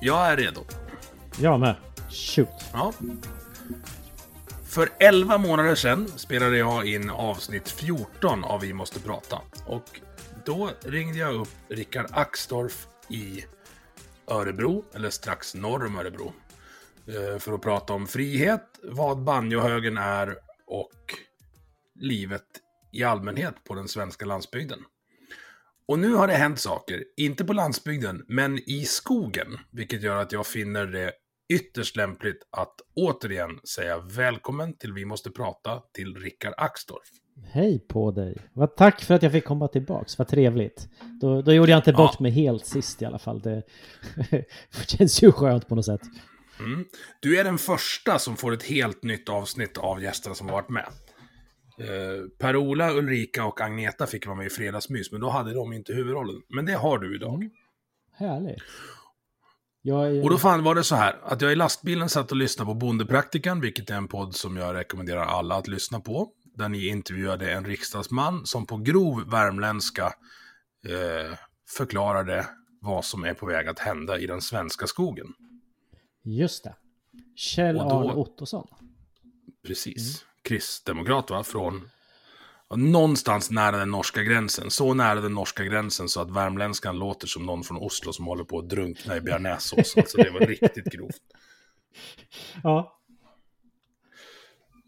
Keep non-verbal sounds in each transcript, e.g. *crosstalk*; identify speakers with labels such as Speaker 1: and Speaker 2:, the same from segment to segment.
Speaker 1: Jag är redo.
Speaker 2: Jag med. Shoot.
Speaker 1: Ja. För 11 månader sedan spelade jag in avsnitt 14 av Vi måste prata. Och då ringde jag upp Rickard Axdorff i Örebro, eller strax norr om Örebro. eh, För att prata om frihet, vad banjohögen är och livet i allmänhet på den svenska landsbygden. Och nu har det hänt saker, inte på landsbygden, men i skogen, vilket gör att jag finner det ytterst lämpligt att återigen säga välkommen till Vi måste prata till Rickard Axdorff.
Speaker 2: Hej på dig. Vad tack för att jag fick komma tillbaks. Vad trevligt. Då, då gjorde jag inte bort
Speaker 1: Ja.
Speaker 2: mig helt sist i alla fall. *laughs* Det känns ju skönt på något sätt.
Speaker 1: Mm. Du är den första som får ett helt nytt avsnitt av gästerna som har varit med. Eh, Per-Ola, Ulrika och Agneta fick vara med i Fredagsmys, men då hade de inte huvudrollen. Men det har du idag.
Speaker 2: Härligt. Jag är...
Speaker 1: Och då fan var det så här, att jag i lastbilen satt och lyssnade på Bondepraktikan, vilket är en podd som jag rekommenderar alla att lyssna på. Där ni intervjuade en riksdagsman som på grov värmländska eh, förklarade vad som är på väg att hända i den svenska skogen.
Speaker 2: Just det. Kjell Arne Ottosson.
Speaker 1: Precis. Kristdemokrat va, från någonstans nära den norska gränsen. Så nära den norska gränsen så att värmländskan låter som någon från Oslo som håller på att drunkna i bearnaisesås. Alltså det var riktigt grovt.
Speaker 2: Ja.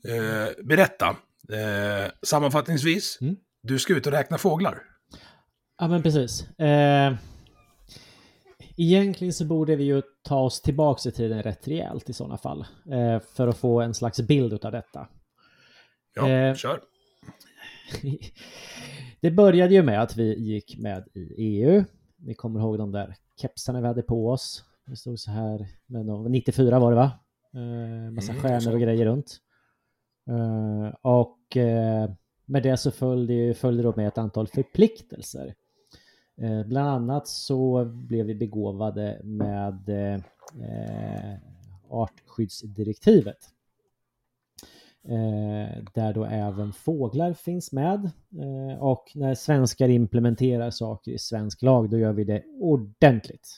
Speaker 1: Eh, berätta. Eh, sammanfattningsvis,
Speaker 2: Mm.
Speaker 1: du ska ut och räkna fåglar.
Speaker 2: Ja men precis. Eh, egentligen så borde vi ju ta oss tillbaks i tiden rätt rejält i sådana fall. Eh, för att få en slags bild av detta.
Speaker 1: Ja,
Speaker 2: Eh,
Speaker 1: kör. *laughs*
Speaker 2: Det började ju med att vi gick med i EU. Ni kommer ihåg de där kepsarna vi hade på oss. Det stod så här, med någon, 94 var det va? Eh, massa
Speaker 1: Mm,
Speaker 2: stjärnor och grejer runt. Eh, och eh, med det så följde, följde då med ett antal förpliktelser. Eh, bland annat så blev vi begåvade med eh, eh, artskyddsdirektivet. Eh, där då även fåglar finns med. Eh, och när svenskar implementerar saker i svensk lag då gör vi det ordentligt.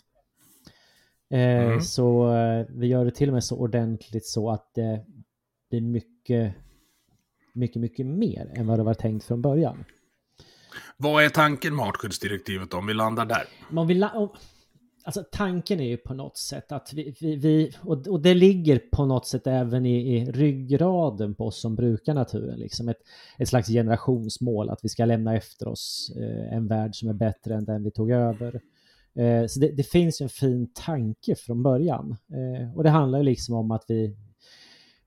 Speaker 2: Eh,
Speaker 1: Mm.
Speaker 2: Så eh, vi gör det till och med så ordentligt så att det blir mycket, mycket, mycket mer än vad det var tänkt från början.
Speaker 1: Vad är tanken med artskyddsdirektivet om vi landar där?
Speaker 2: Man vill, la- om- alltså tanken är ju på något sätt att vi, vi, vi och, och det ligger på något sätt även i, i ryggraden på oss som brukar naturen, liksom ett, ett slags generationsmål att vi ska lämna efter oss eh, en värld som är bättre än den vi tog över. Eh, så det, det finns ju en fin tanke från början eh, och det handlar ju liksom om att vi,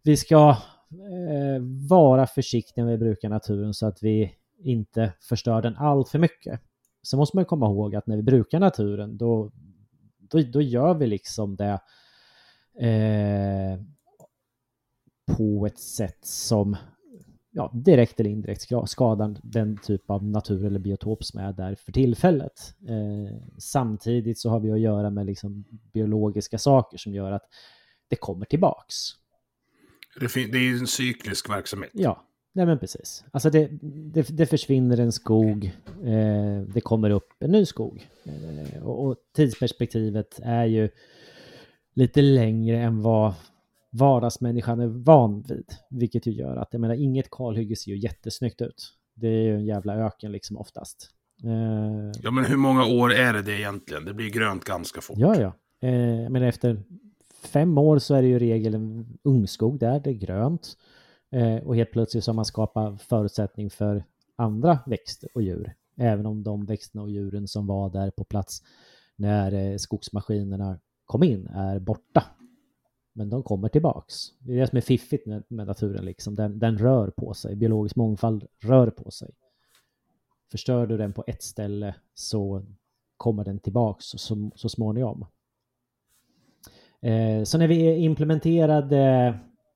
Speaker 2: vi ska eh, vara försiktiga när vi brukar naturen så att vi inte förstör den allt för mycket. Sen måste man komma ihåg att när vi brukar naturen då, då, då gör vi liksom det eh, på ett sätt som ja, direkt eller indirekt ska- skadar den typ av natur eller biotop som är där för tillfället. Eh, samtidigt så har vi att göra med liksom biologiska saker som gör att det kommer tillbaks.
Speaker 1: Det är ju en cyklisk verksamhet.
Speaker 2: Ja, nej men precis. Alltså det, det, det försvinner en skog, eh, det kommer upp en ny skog. Eh, och, och tidsperspektivet är ju lite längre än vad vardagsmänniskan är van vid. Vilket ju gör att, jag menar, inget kalhygge ser ju jättesnyggt ut. Det är ju en jävla öken liksom oftast.
Speaker 1: Eh, ja, men hur många år är det, det egentligen? Det blir grönt ganska fort.
Speaker 2: Ja, ja. Eh, men efter fem år så är det ju regel en ungskog där, det är grönt. Eh, och helt plötsligt så har man skapat förutsättning för andra växter och djur. Även om de växterna och djuren som var där på plats när eh, skogsmaskinerna kom in är borta. Men de kommer tillbaks. Det är det som är fiffigt med, med naturen, liksom. den, den rör på sig. Biologisk mångfald rör på sig. Förstör du den på ett ställe så kommer den tillbaks så, så småningom. Eh, så när vi implementerade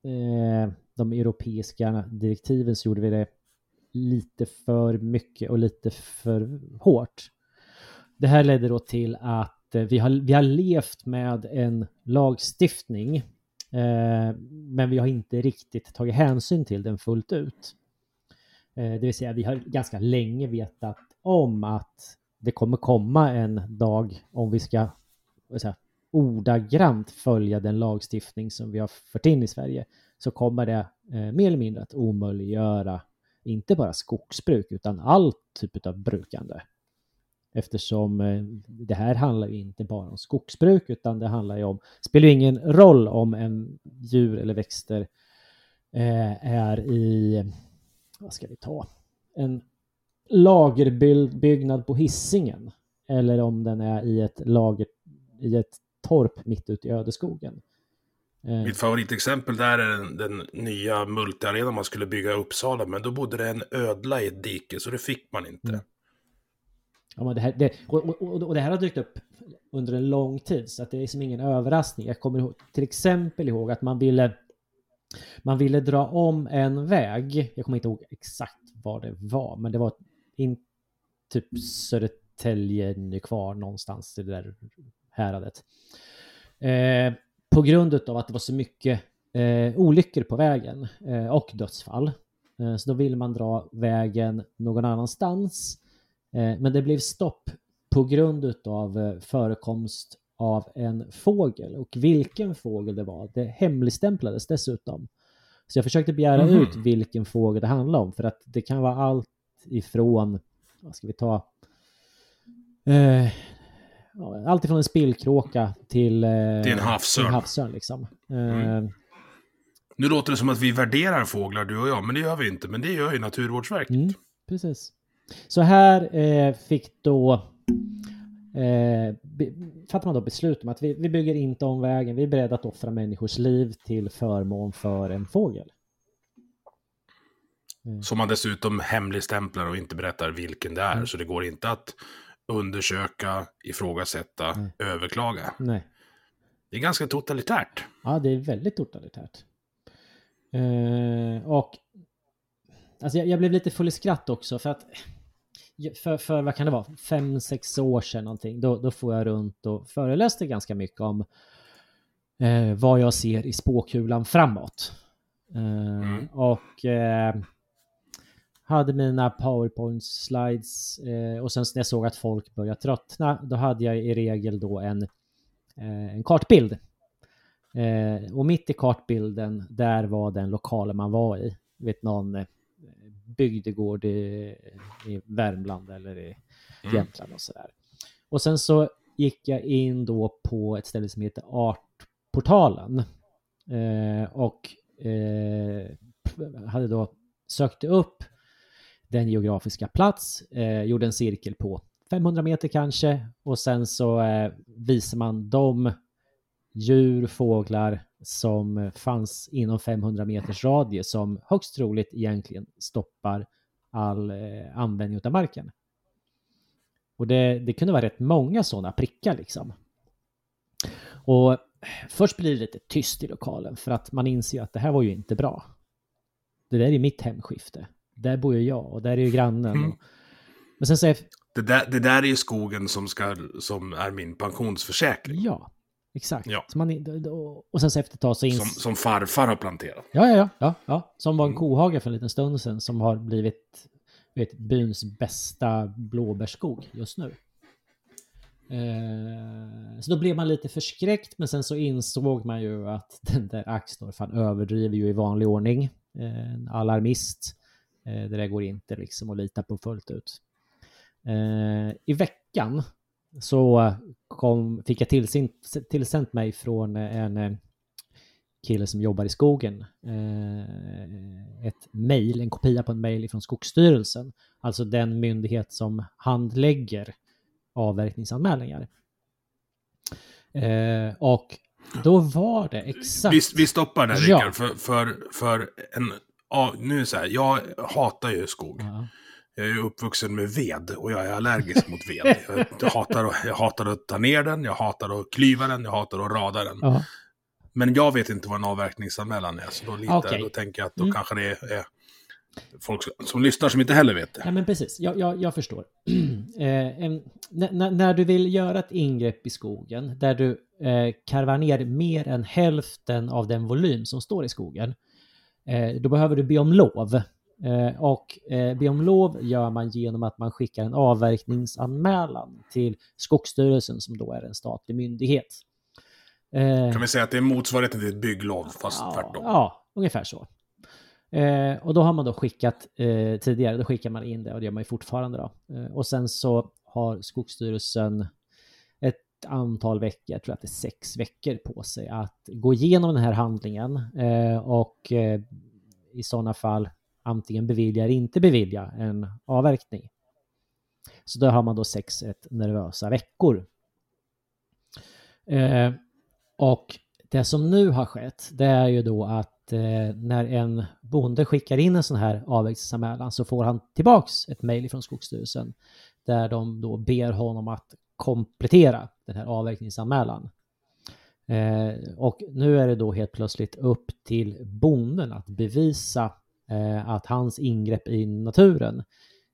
Speaker 2: eh, de europeiska direktiven så gjorde vi det lite för mycket och lite för hårt. Det här ledde då till att eh, vi har, vi har levt med en lagstiftning eh, men vi har inte riktigt tagit hänsyn till den fullt ut. Eh, det vill säga vi har ganska länge vetat om att det kommer komma en dag om vi ska säga, ordagrant följa den lagstiftning som vi har fört in i Sverige så kommer det eh, mer eller mindre att omöjliggöra inte bara skogsbruk utan all typ av brukande. Eftersom eh, det här handlar ju inte bara om skogsbruk utan det handlar ju om, spelar ju ingen roll om en djur eller växter eh, är i, vad ska vi ta, en lagerbyggnad på hissingen eller om den är i ett lager i ett torp mitt ute i ödeskogen.
Speaker 1: Eh. Mitt favoritexempel där är den, den nya multiarenan man skulle bygga i Uppsala, men då bodde det en ödla i ett dike, så det fick man inte. Mm.
Speaker 2: Ja, men det, här, det, och, och, och, det här har dykt upp under en lång tid, så att det är som ingen överraskning. Jag kommer ihåg, till exempel ihåg att man ville, man ville dra om en väg. Jag kommer inte ihåg exakt vad det var, men det var in, typ Södertälje, Nykvarn någonstans i det där häradet. Eh, på grund av att det var så mycket eh, olyckor på vägen eh, och dödsfall. Eh, så då ville man dra vägen någon annanstans. Eh, men det blev stopp på grund av eh, förekomst av en fågel och vilken fågel det var, det hemligstämplades dessutom. Så jag försökte begära mm. ut vilken fågel det handlade om för att det kan vara allt ifrån, vad ska vi ta, eh, allt ifrån en spillkråka till, eh,
Speaker 1: till en havsörn.
Speaker 2: En havsörn liksom. Mm.
Speaker 1: Eh, nu låter det som att vi värderar fåglar, du och jag, men det gör vi inte. Men det gör ju Naturvårdsverket. Mm,
Speaker 2: precis. Så här eh, fick då eh, fattar man då beslut om att vi, vi bygger inte om vägen, vi är beredda att offra människors liv till förmån för en fågel.
Speaker 1: Som man dessutom hemligstämplar och inte berättar vilken det är, mm. så det går inte att undersöka, ifrågasätta, Nej. överklaga.
Speaker 2: Nej.
Speaker 1: Det är ganska totalitärt.
Speaker 2: Ja, det är väldigt totalitärt. Eh, och alltså jag, jag, blev lite full i skratt också för att för, för vad kan det vara, fem, sex år sedan någonting, då, då får jag runt och föreläste ganska mycket om eh, vad jag ser i spåkulan framåt. Eh, mm. Och eh, hade mina powerpoint-slides eh, och sen när jag såg att folk började tröttna, då hade jag i regel då en, eh, en kartbild. Eh, och mitt i kartbilden, där var den lokalen man var i. Vet någon eh, bygdegård i, i Värmland eller i mm. Jämtland och sådär. Och sen så gick jag in då på ett ställe som heter Artportalen. Eh, och eh, hade då sökt upp den geografiska plats, eh, gjorde en cirkel på 500 meter kanske och sen så eh, visar man de djur, fåglar som fanns inom 500 meters radie som högst troligt egentligen stoppar all eh, användning av marken. Och det, det kunde vara rätt många sådana prickar liksom. Och först blir det lite tyst i lokalen för att man inser att det här var ju inte bra. Det där är mitt hemskifte där bor ju jag och där är ju grannen. Mm. Men sen säger...
Speaker 1: Det där, det där är ju skogen som, ska, som är min pensionsförsäkring.
Speaker 2: Ja, exakt. Ja. Man, och sen så efter ett tag så...
Speaker 1: Ins... Som, som farfar har planterat.
Speaker 2: Ja, ja, ja. ja, ja. Som var en mm. kohage för en liten stund sedan som har blivit vet, byns bästa blåbärsskog just nu. Eh, så då blev man lite förskräckt, men sen så insåg man ju att den där Axdorff, han överdriver ju i vanlig ordning. Eh, en alarmist. Eh, det där går inte liksom att lita på fullt ut. I veckan så kom, fick jag tillsänt, tillsänt mig från en kille som jobbar i skogen ett mejl, en kopia på en mejl från Skogsstyrelsen, alltså den myndighet som handlägger avverkningsanmälningar. Eh, och då var det exakt...
Speaker 1: Vi, vi stoppar där ja. Rickard, för, för, för en... Ja, nu är det så här, jag hatar ju skog. Ja. Jag är uppvuxen med ved och jag är allergisk mot ved. Jag hatar, att, jag hatar att ta ner den, jag hatar att klyva den, jag hatar att rada den. Ja. Men jag vet inte vad en avverkningsanmälan är, så då, lite, okay. då tänker jag att då mm. kanske det är folk som lyssnar som inte heller vet det.
Speaker 2: Ja, men precis. Jag, jag, jag förstår. *clears throat* eh, en, när du vill göra ett ingrepp i skogen där du eh, karvar ner mer än hälften av den volym som står i skogen, då behöver du be om lov. Eh, och eh, be om lov gör man genom att man skickar en avverkningsanmälan till Skogsstyrelsen som då är en statlig myndighet.
Speaker 1: Eh, kan vi säga att det är motsvarigheten till ett bygglov, fast
Speaker 2: ja,
Speaker 1: tvärtom?
Speaker 2: Ja, ungefär så. Eh, och då har man då skickat eh, tidigare, då skickar man in det och det gör man ju fortfarande då. Eh, och sen så har Skogsstyrelsen antal veckor, jag tror att det är sex veckor på sig att gå igenom den här handlingen eh, och eh, i sådana fall antingen bevilja eller inte bevilja en avverkning. Så då har man då sex ett nervösa veckor. Eh, och det som nu har skett, det är ju då att när en bonde skickar in en sån här avverkningsanmälan så får han tillbaks ett mejl från Skogsstyrelsen där de då ber honom att komplettera den här avverkningsanmälan. Eh, och nu är det då helt plötsligt upp till bonden att bevisa eh, att hans ingrepp i naturen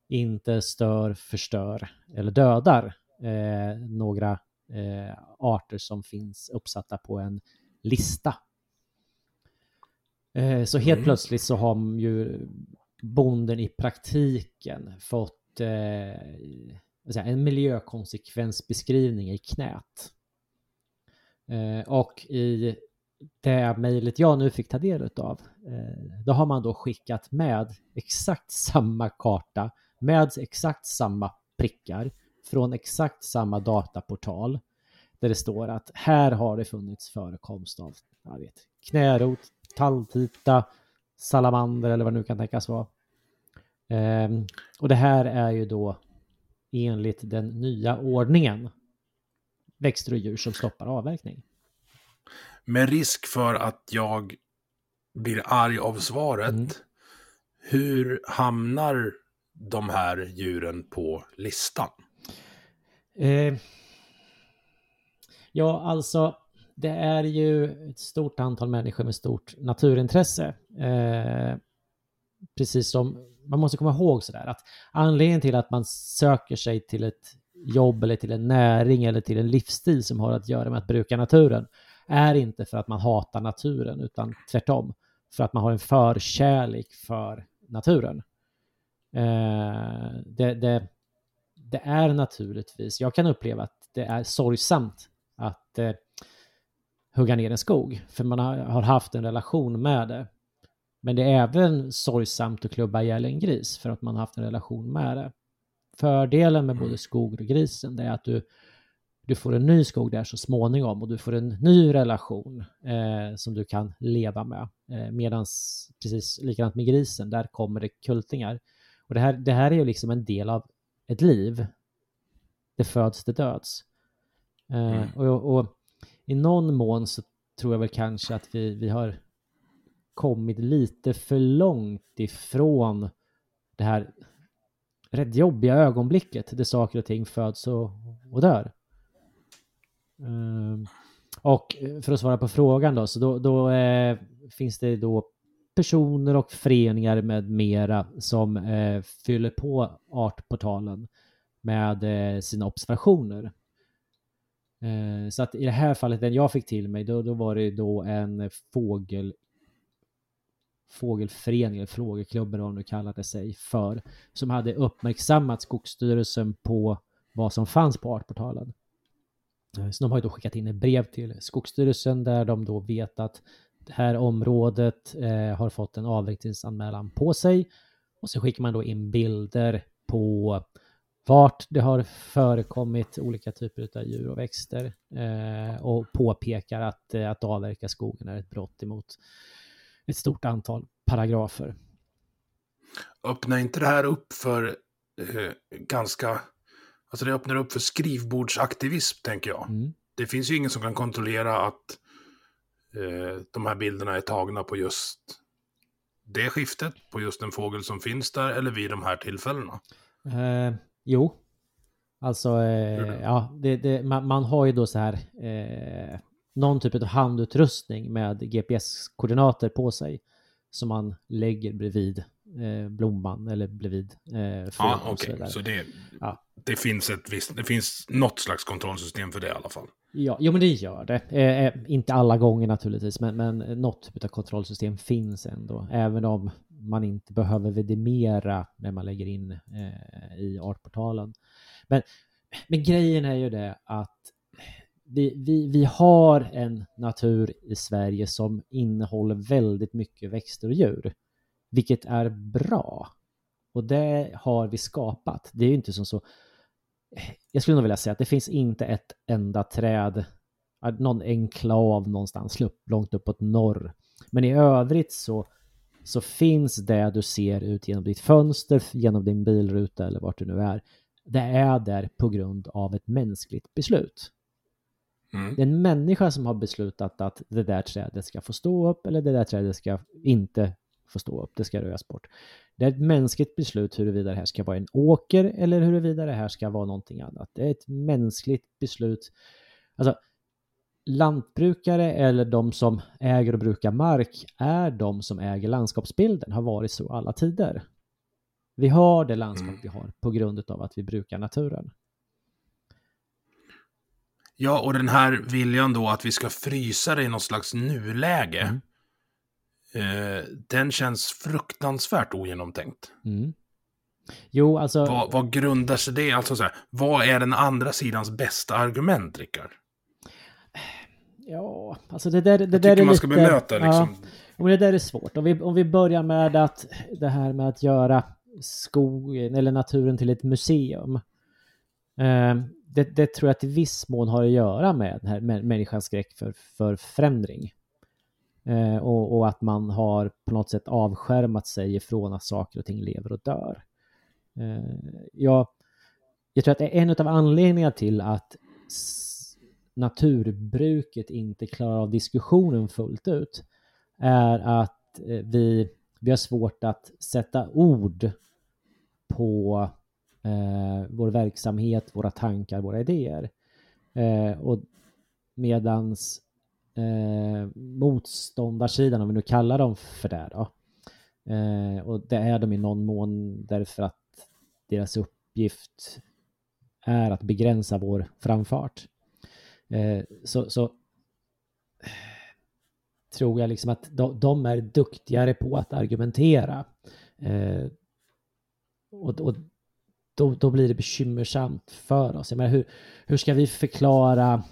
Speaker 2: inte stör, förstör eller dödar eh, några eh, arter som finns uppsatta på en lista Eh, så helt mm. plötsligt så har ju bonden i praktiken fått eh, en miljökonsekvensbeskrivning i knät. Eh, och i det mejlet jag nu fick ta del av, eh, då har man då skickat med exakt samma karta med exakt samma prickar från exakt samma dataportal där det står att här har det funnits förekomst av jag vet, knärot, talltita, salamander eller vad det nu kan tänkas vara. Ehm, och det här är ju då enligt den nya ordningen växter och djur som stoppar avverkning.
Speaker 1: Med risk för att jag blir arg av svaret, mm. hur hamnar de här djuren på listan?
Speaker 2: Eh, ja, alltså det är ju ett stort antal människor med stort naturintresse. Eh, precis som, man måste komma ihåg sådär att anledningen till att man söker sig till ett jobb eller till en näring eller till en livsstil som har att göra med att bruka naturen är inte för att man hatar naturen utan tvärtom för att man har en förkärlek för naturen. Eh, det, det, det, är naturligtvis, jag kan uppleva att det är sorgsamt att eh, hugga ner en skog, för man har, haft en relation med det. Men det är även sorgsamt att klubba ihjäl en gris för att man har haft en relation med det. Fördelen med både skog och grisen det är att du, du får en ny skog där så småningom och du får en ny relation eh, som du kan leva med. Eh, Medan precis likadant med grisen, där kommer det kultingar. Och det här, det här är ju liksom en del av ett liv. Det föds, det döds. Eh, mm. och, och i någon mån så tror jag väl kanske att vi, vi har kommit lite för långt ifrån det här rätt jobbiga ögonblicket där saker och ting föds och, och dör. Um, och eh, för att svara på frågan då, så då, då eh, finns det då personer och föreningar med mera som eh, fyller på Artportalen med eh, sina observationer. Eh, så att i det här fallet, den jag fick till mig, då, då var det då en fågel fågelförening eller eller vad de nu kallade sig för, som hade uppmärksammat Skogsstyrelsen på vad som fanns på Artportalen. Eh, så de har ju då skickat in ett brev till Skogsstyrelsen där de då vet att det här området eh, har fått en avvecklingsanmälan på sig. Och så skickar man då in bilder på vart det har förekommit olika typer av djur och växter eh, och påpekar att, eh, att avverka skogen är ett brott emot ett stort antal paragrafer.
Speaker 1: Öppnar inte det här upp för eh, ganska... Alltså det öppnar upp för skrivbordsaktivism, tänker jag. Mm. Det finns ju ingen som kan kontrollera att eh, de här bilderna är tagna på just det skiftet, på just en fågel som finns där eller vid de här tillfällena.
Speaker 2: Eh, jo, alltså eh, ja, det, det, man, man, har ju då så här eh, någon typ av handutrustning med GPS-koordinater på sig som man lägger bredvid eh, blomman eller bredvid
Speaker 1: eh, Ja, okej. Okay. Så, det, ja. det, finns ett visst, det finns något slags kontrollsystem för det i alla fall.
Speaker 2: Ja, jo, men det gör det. Eh, eh inte alla gånger naturligtvis, men, men något typ av kontrollsystem finns ändå. Även om man inte behöver vidimera när man lägger in eh, i artportalen. Men, men grejen är ju det att vi, vi, vi har en natur i Sverige som innehåller väldigt mycket växter och djur, vilket är bra. Och det har vi skapat. Det är ju inte som så... Jag skulle nog vilja säga att det finns inte ett enda träd, någon enklav någonstans långt uppåt norr. Men i övrigt så, så finns det du ser ut genom ditt fönster, genom din bilruta eller vart du nu är. Det är där på grund av ett mänskligt beslut. Mm. Det är en människa som har beslutat att det där trädet ska få stå upp eller det där trädet ska inte få stå upp, det ska röjas bort. Det är ett mänskligt beslut huruvida det här ska vara en åker eller huruvida det här ska vara någonting annat. Det är ett mänskligt beslut. Alltså, lantbrukare eller de som äger och brukar mark är de som äger landskapsbilden, har varit så alla tider. Vi har det landskap mm. vi har på grund av att vi brukar naturen.
Speaker 1: Ja, och den här viljan då att vi ska frysa det i något slags nuläge. Mm. Eh, den känns fruktansvärt ogenomtänkt. Mm.
Speaker 2: Jo, alltså...
Speaker 1: Vad, vad grundar sig det? Alltså så här, vad är den andra sidans bästa argument, Rickard?
Speaker 2: Ja, alltså det där, det
Speaker 1: Jag
Speaker 2: där
Speaker 1: är man ska lite... bemöta liksom. Ja,
Speaker 2: det där är svårt. Om vi, om vi börjar med att det här med att göra skogen eller naturen till ett museum. Eh, det, det, tror jag till viss mån har att göra med den här människans skräck för, för förändring. Eh, och, och, att man har på något sätt avskärmat sig ifrån att saker och ting lever och dör. Eh, jag, jag tror att det är en av anledningarna till att naturbruket inte klarar av diskussionen fullt ut är att eh, vi, vi har svårt att sätta ord på eh, vår verksamhet, våra tankar, våra idéer. Eh, och medans eh, motståndarsidan, om vi nu kallar dem för det då, eh, och det är de i någon mån därför att deras uppgift är att begränsa vår framfart. Eh, så, så tror jag liksom att de, de, är duktigare på att argumentera. Eh, och, och då, då blir det bekymmersamt för oss. Jag menar, hur, hur ska vi förklara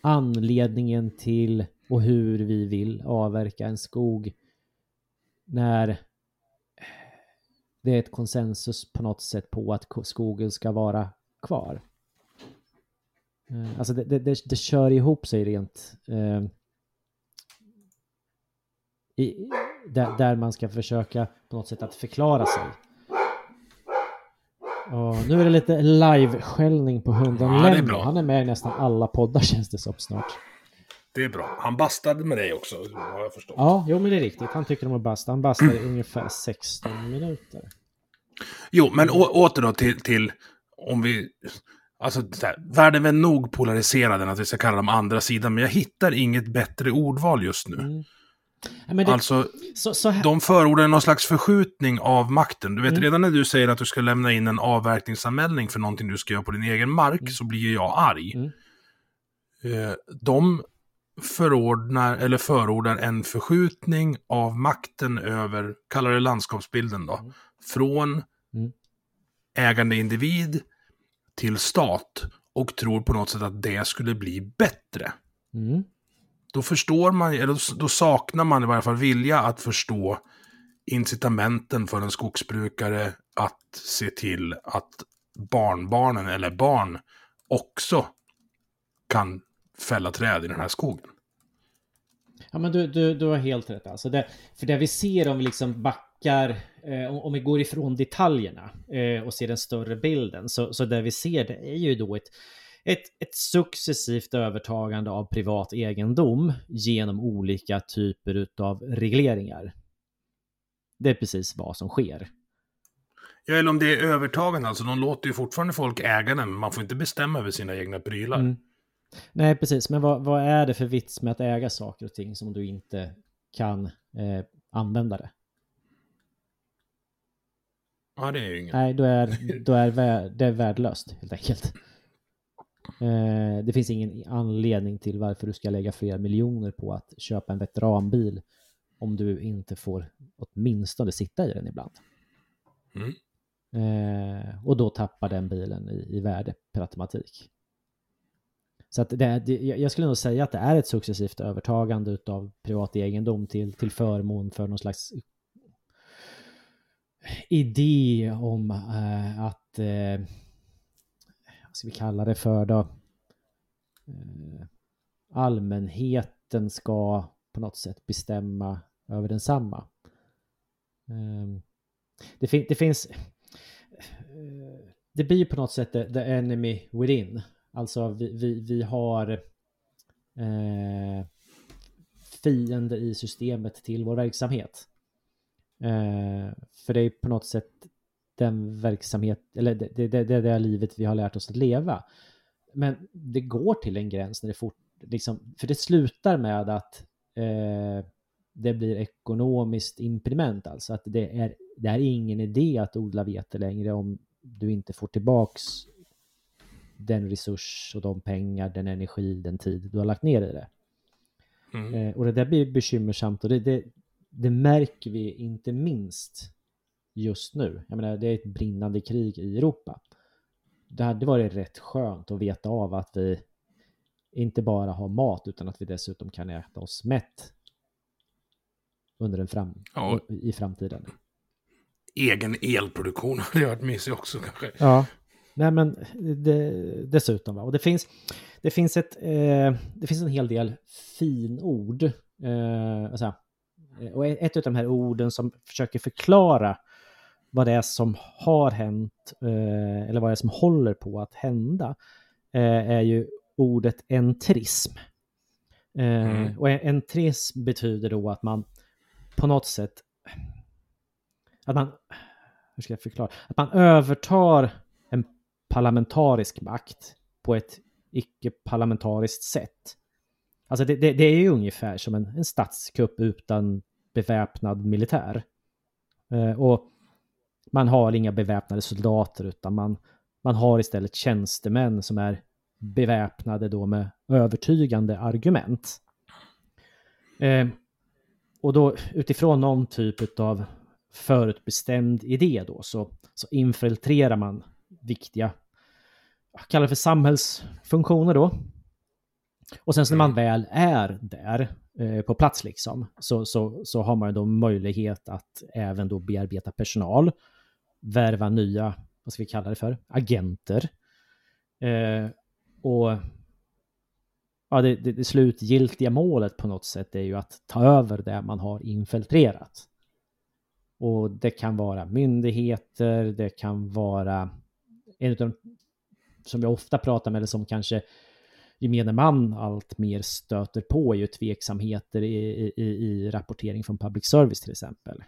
Speaker 2: anledningen till och hur vi vill avverka en skog när det är ett konsensus på något sätt på att skogen ska vara kvar. Eh, alltså alltså det, det, det kör ihop sig rent eh, i, där, där, man ska försöka på något sätt att förklara sig. Och nu är det lite live-skällning på hunden ja, Lemmy. Han är med i nästan alla poddar känns det som snart.
Speaker 1: Det är bra. Han bastade med dig också, har jag förstått.
Speaker 2: Ja, jo men det är riktigt. Han tycker om att basta. Han bastar i ungefär 16 minuter.
Speaker 1: Jo, men åter då till, till om vi... Alltså, här, världen är nog polariserad än att vi ska kalla dem andra sidan, men jag hittar inget bättre ordval just nu. Mm. Det, alltså, så, så de förordar någon slags förskjutning av makten. Du vet, mm. redan när du säger att du ska lämna in en avverkningsanmälning för någonting du ska göra på din egen mark, mm. så blir jag arg. Mm. Eh, de förordnar, eller förordar en förskjutning av makten över, kallar det landskapsbilden då, mm. från mm. ägande individ till stat och tror på något sätt att det skulle bli bättre. Då förstår man, eller då saknar man i varje fall vilja att förstå incitamenten för en skogsbrukare att se till att barnbarnen eller barn också kan fälla träd i den här skogen.
Speaker 2: Ja men du, du, du har helt rätt alltså. Det, för det vi ser om vi liksom backar, eh, om vi går ifrån detaljerna eh, och ser den större bilden, så, så det vi ser det är ju då ett, ett, ett successivt övertagande av privat egendom genom olika typer av regleringar. Det är precis vad som sker.
Speaker 1: Ja, eller om det är övertagande, alltså de låter ju fortfarande folk äga den, men man får inte bestämma över sina egna prylar. Mm.
Speaker 2: Nej, precis. Men vad, vad, är det för vits med att äga saker och ting som du inte kan eh, använda det?
Speaker 1: Ja, det är ju inget.
Speaker 2: Nej, då är, då är det är värdelöst helt enkelt. Eh, det finns ingen anledning till varför du ska lägga flera miljoner på att köpa en veteranbil om du inte får åtminstone sitta i den ibland. Mm. Eh, och då tappar den bilen i, i värde per automatik. Så att det, det, jag skulle nog säga att det är ett successivt övertagande av privat egendom till, till förmån för någon slags idé om eh, att, eh, ska vi kalla det för då? Eh, allmänheten ska på något sätt bestämma över densamma. Ehm, det, fin det finns, eh, det blir på något sätt the, the enemy within. Alltså vi, vi, vi har eh, fiender i systemet till vår verksamhet. Eh, för det är på något sätt den verksamhet, eller det, det, det, det, livet vi har lärt oss att leva. Men det går till en gräns när det fort, liksom, för det slutar med att eh, det blir ekonomiskt impediment, alltså att det är, det är ingen idé att odla vete längre om du inte får tillbaks den resurs och de pengar, den energi, den tid du har lagt ner i det. Mm. Eh, och det där blir bekymmersamt och det, det, det, märker vi inte minst just nu. Jag menar, det är ett brinnande krig i Europa. Det hade varit rätt skönt att veta av att vi inte bara har mat utan att vi dessutom kan äta oss mätt under en fram ja. i framtiden.
Speaker 1: Egen elproduktion hade varit mysig också kanske.
Speaker 2: Ja, Nej, men det, dessutom. Va? Och det finns, det, finns ett, eh, det finns en hel del finord. Eh, alltså, och ett av de här orden som försöker förklara vad det är som har hänt eh, eller vad det är som håller på att hända eh, är ju ordet entrism. Eh, mm. Och entrism betyder då att man på något sätt att man, hur ska jag förklara, att man övertar parlamentarisk makt på ett icke-parlamentariskt sätt. Alltså det, det, det, är ju ungefär som en, en statskupp utan beväpnad militär. Eh, och man har inga beväpnade soldater utan man, man har istället tjänstemän som är beväpnade då med övertygande argument. Eh, och då utifrån någon typ av förutbestämd idé då så, så infiltrerar man viktiga, jag kallar det för samhällsfunktioner då. Och sen så när man mm. väl är där eh, på plats liksom, så, så, så har man då möjlighet att även då bearbeta personal, värva nya, vad ska vi kalla det för, agenter. Eh, och ja, det, det, det slutgiltiga målet på något sätt är ju att ta över det man har infiltrerat. Och det kan vara myndigheter, det kan vara en av de som jag ofta pratar med, eller som kanske gemene man allt mer stöter på, är ju tveksamheter i, i, i rapportering från public service till exempel.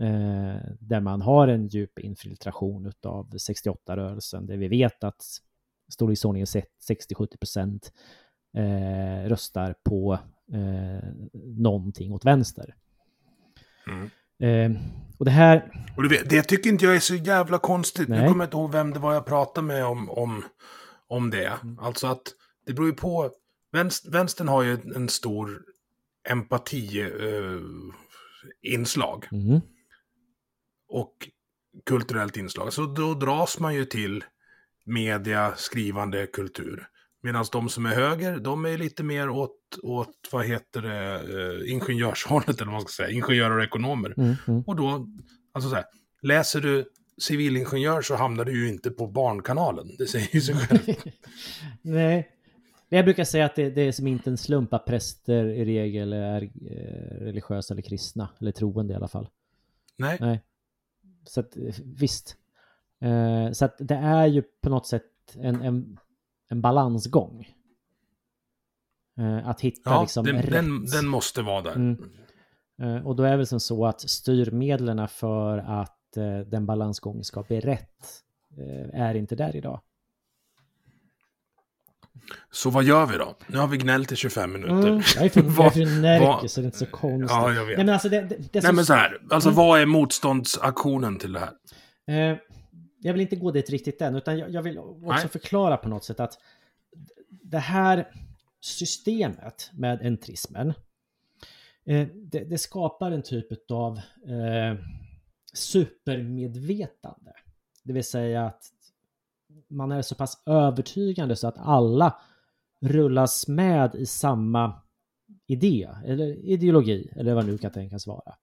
Speaker 2: Eh, där man har en djup infiltration av 68-rörelsen, där vi vet att storleksordningen 60-70 procent eh, röstar på eh, någonting åt vänster. Mm. Eh, och det här...
Speaker 1: Och du vet, det tycker inte jag är så jävla konstigt. Nej. Nu kommer jag inte ihåg vem det var jag pratade med om, om, om det. Mm. Alltså att det beror ju på. Vänster, vänstern har ju en stor empati-inslag. Uh, mm. Och kulturellt inslag. Så då dras man ju till media, skrivande, kultur. Medan de som är höger, de är lite mer åt, åt vad heter det, eh, ingenjörshållet eller vad man ska säga, ingenjörer och ekonomer.
Speaker 2: Mm, mm.
Speaker 1: Och då, alltså så här, läser du civilingenjör så hamnar du ju inte på Barnkanalen. Det säger ju sig själv. *laughs*
Speaker 2: Nej. Jag brukar säga att det, det är som inte en slump att präster i regel är eh, religiösa eller kristna, eller troende i alla fall.
Speaker 1: Nej.
Speaker 2: Nej. Så att eh, visst. Eh, så att det är ju på något sätt en, en, en balansgång. Eh, att hitta
Speaker 1: Ja,
Speaker 2: liksom
Speaker 1: den,
Speaker 2: rätt.
Speaker 1: den, den måste vara där.
Speaker 2: Mm. Eh, och då är det väl som så att styrmedlen för att eh, den balansgången ska bli rätt eh, är inte där idag.
Speaker 1: Så vad gör vi då? Nu har vi gnällt i 25 minuter.
Speaker 2: Mm, jag *laughs* är
Speaker 1: vad-
Speaker 2: så det är inte så konstigt.
Speaker 1: Ja, jag vet.
Speaker 2: Nej men alltså det, det, det
Speaker 1: Nej
Speaker 2: som,
Speaker 1: men så här, alltså
Speaker 2: Mm.
Speaker 1: vad är motståndsaktionen till det här?
Speaker 2: eh, jag vill inte gå dit riktigt än utan jag, jag vill också
Speaker 1: Nej.
Speaker 2: förklara på något sätt att det här systemet med entrismen eh, det, det skapar en typ av eh, supermedvetande. Det vill säga att man är så pass övertygande så att alla rullas med i samma idé eller ideologi eller vad nu kan tänkas vara.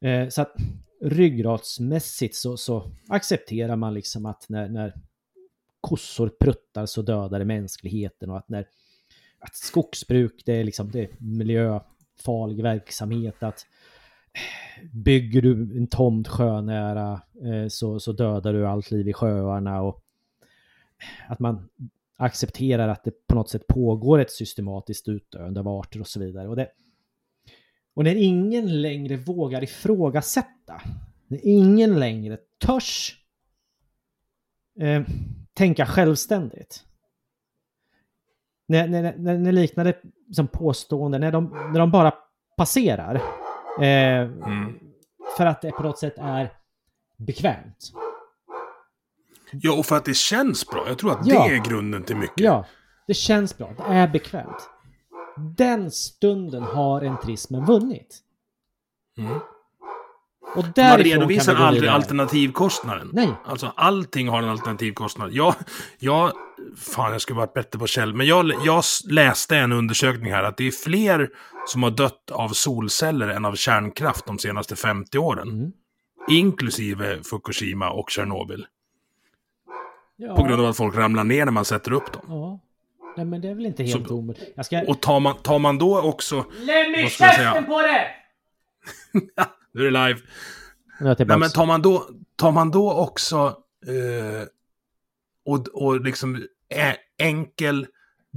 Speaker 2: Eh, så att ryggradsmässigt så, så accepterar man liksom att när, när kossor pruttar så dödar det mänskligheten och att när att skogsbruk det är liksom det är miljöfarlig verksamhet att eh, bygger du en tomt sjönära eh, så, så dödar du allt liv i sjöarna och att man accepterar att det på något sätt pågår ett systematiskt utdöende av arter och så vidare. Och, det, och när ingen längre vågar ifrågasätta, när ingen längre törs eh, tänka självständigt. När, när, när, när liknande som påståenden, när de, när de bara passerar. Eh,
Speaker 1: Mm.
Speaker 2: För att det på något sätt är bekvämt.
Speaker 1: Ja, och för att det känns bra. Jag tror att
Speaker 2: Ja.
Speaker 1: det är grunden till mycket.
Speaker 2: Ja, det känns bra. Det är bekvämt. Den stunden har entrismen vunnit.
Speaker 1: Mm.
Speaker 2: Och
Speaker 1: Man redovisar aldrig alternativkostnaden.
Speaker 2: Nej.
Speaker 1: Alltså allting har en alternativkostnad. Jag, jag, fan jag skulle varit bättre på käll, men jag, jag läste en undersökning här att det är fler som har dött av solceller än av kärnkraft de senaste 50 åren.
Speaker 2: Mm.
Speaker 1: Inklusive Fukushima och Tjernobyl.
Speaker 2: Ja,
Speaker 1: På grund av att folk ramlar ner när man sätter upp dem.
Speaker 2: Ja. Nej, men det är väl inte helt omöjligt. Ska...
Speaker 1: Och tar man, tar man då också...
Speaker 2: Lämna
Speaker 1: jag säga?
Speaker 2: på det! *laughs*
Speaker 1: Nu är det live.
Speaker 2: Nu är.
Speaker 1: Nej, men tar man då, tar man då också eh, och, och liksom enkel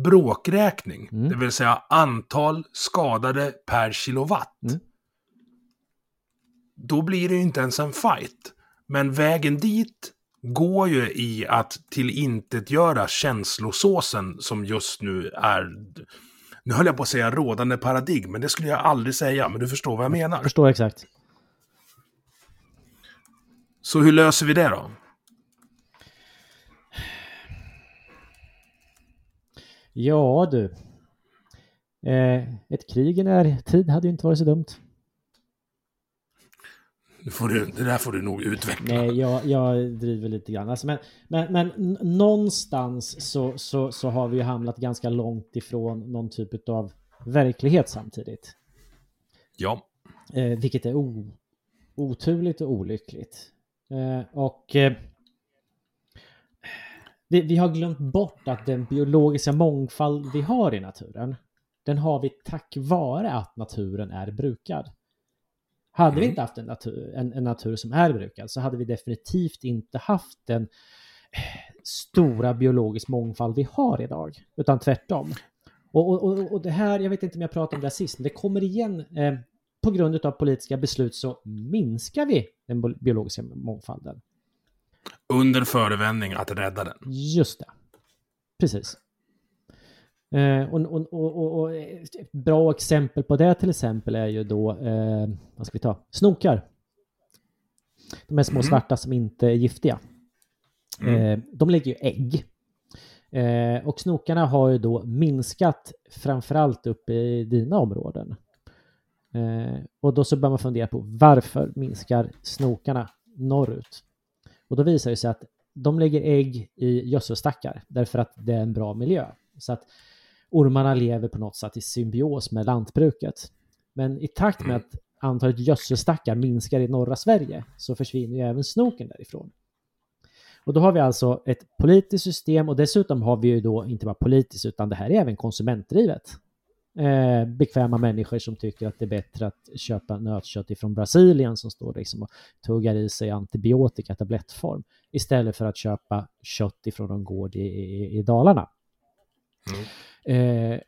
Speaker 1: bråkräkning,
Speaker 2: Mm.
Speaker 1: det vill säga antal skadade per kilowatt,
Speaker 2: Mm.
Speaker 1: då blir det ju inte ens en fight. Men vägen dit går ju i att tillintetgöra känslosåsen som just nu är, nu höll jag på att säga rådande paradigm, men det skulle jag aldrig säga, men du förstår vad jag menar.
Speaker 2: Förstår exakt.
Speaker 1: Så hur löser vi det då?
Speaker 2: Ja du. Eh, ett krig i närtid hade ju inte varit så dumt.
Speaker 1: Nu får du, det där får du nog utveckla.
Speaker 2: Nej, jag, jag driver lite grann. Alltså, men, men, men någonstans så, så, så har vi ju hamnat ganska långt ifrån någon typ av verklighet samtidigt.
Speaker 1: Ja.
Speaker 2: Eh, vilket är o, oturligt och olyckligt. Eh, och eh, vi, vi har glömt bort att den biologiska mångfald vi har i naturen, den har vi tack vare att naturen är brukad. Hade vi
Speaker 1: Mm.
Speaker 2: inte haft en natur, en, en natur som är brukad så hade vi definitivt inte haft den eh, stora biologisk mångfald vi har idag, utan tvärtom. Och, och, och, det här, jag vet inte om jag pratade om det sist, men det kommer igen. Eh, på grund av politiska beslut så minskar vi den biologiska mångfalden.
Speaker 1: Under förevändning att rädda den.
Speaker 2: Just det. Precis. Eh, och, och, och, och, ett bra exempel på det till exempel är ju då, eh, vad ska vi ta, snokar. De här små
Speaker 1: Mhm.
Speaker 2: svarta som inte är giftiga.
Speaker 1: Mm.
Speaker 2: Eh, de lägger ju ägg. Eh, och snokarna har ju då minskat framförallt uppe i dina områden. Eh, och då så bör man fundera på varför minskar snokarna norrut? Och då visar det sig att de lägger ägg i gödselstackar därför att det är en bra miljö. Så att ormarna lever på något sätt i symbios med lantbruket. Men i takt med att antalet gödselstackar minskar i norra Sverige så försvinner ju även snoken därifrån. Och då har vi alltså ett politiskt system och dessutom har vi ju då inte bara politiskt utan det här är även konsumentdrivet. Eh, bekväma människor som tycker att det är bättre att köpa nötkött ifrån Brasilien som står liksom och tuggar i sig antibiotika i tablettform istället för att köpa kött ifrån en gård i, i, i Dalarna. Mm. Eh,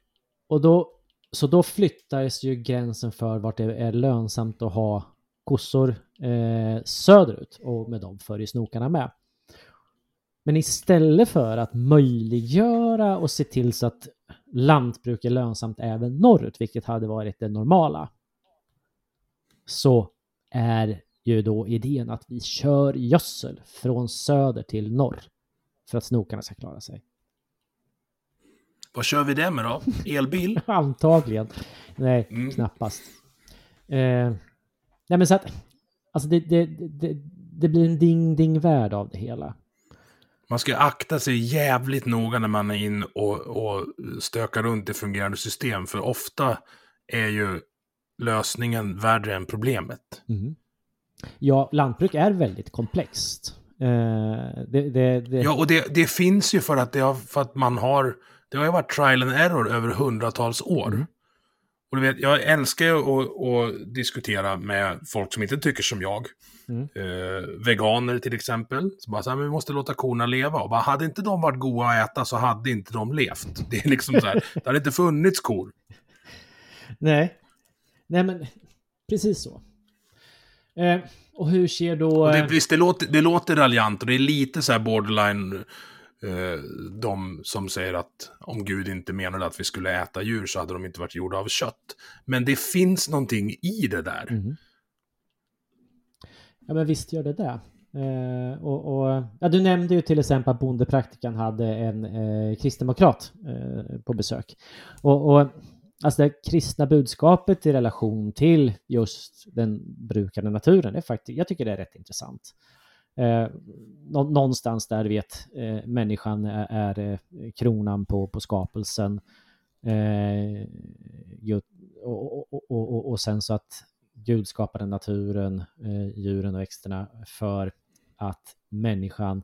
Speaker 2: och då, så då flyttades ju gränsen för vart det är lönsamt att ha kossor eh, söderut och med dem följer snokarna med. Men istället för att möjliggöra och se till så att lantbruk är lönsamt även norrut, vilket hade varit det normala, så är ju då idén att vi kör gödsel från söder till norr för att snokarna ska klara sig.
Speaker 1: Vad kör vi det med då? Elbil? *laughs*
Speaker 2: Antagligen. Nej, mm. knappast. Eh, nej men så att, alltså det, det, det, det blir en ding-ding-värld av det hela.
Speaker 1: Man ska akta sig jävligt noga när man är in och, och stökar runt i fungerande system. För ofta är ju lösningen värre än problemet. Mm.
Speaker 2: Ja, lantbruk är väldigt komplext. Eh,
Speaker 1: det, det, det... Ja, och det, finns ju för att, har, för att man har... Det har ju varit trial and error över hundratals år. Mm. Och du vet, jag älskar ju att, att, diskutera med folk som inte tycker som jag. Mm. Eh, veganer till exempel. Så bara så här, vi måste låta korna leva. Och bara, hade inte de varit goda att äta så hade inte de levt. Det är liksom så här, *laughs* det hade inte funnits kor.
Speaker 2: Nej, nej men precis så. Eh, och hur ser då...
Speaker 1: Det, visst, det låter, det låter raljant och det är lite så här borderline Eh, Eh, de som säger att om Gud inte menade att vi skulle äta djur så hade de inte varit gjorda av kött. Men det finns någonting i det där. Mm.
Speaker 2: Ja men visst gör det det. Eh, och, och, ja, du nämnde ju till exempel att bondepraktikan hade en eh, kristdemokrat eh, på besök. Och, och alltså det kristna budskapet i relation till just den brukande naturen, är faktiskt, jag tycker det är rätt intressant. Eh, någonstans där vet eh, människan är, är kronan på, på skapelsen. Eh, och, och, och, och, sen så att Gud skapade naturen, eh, djuren och växterna för att människan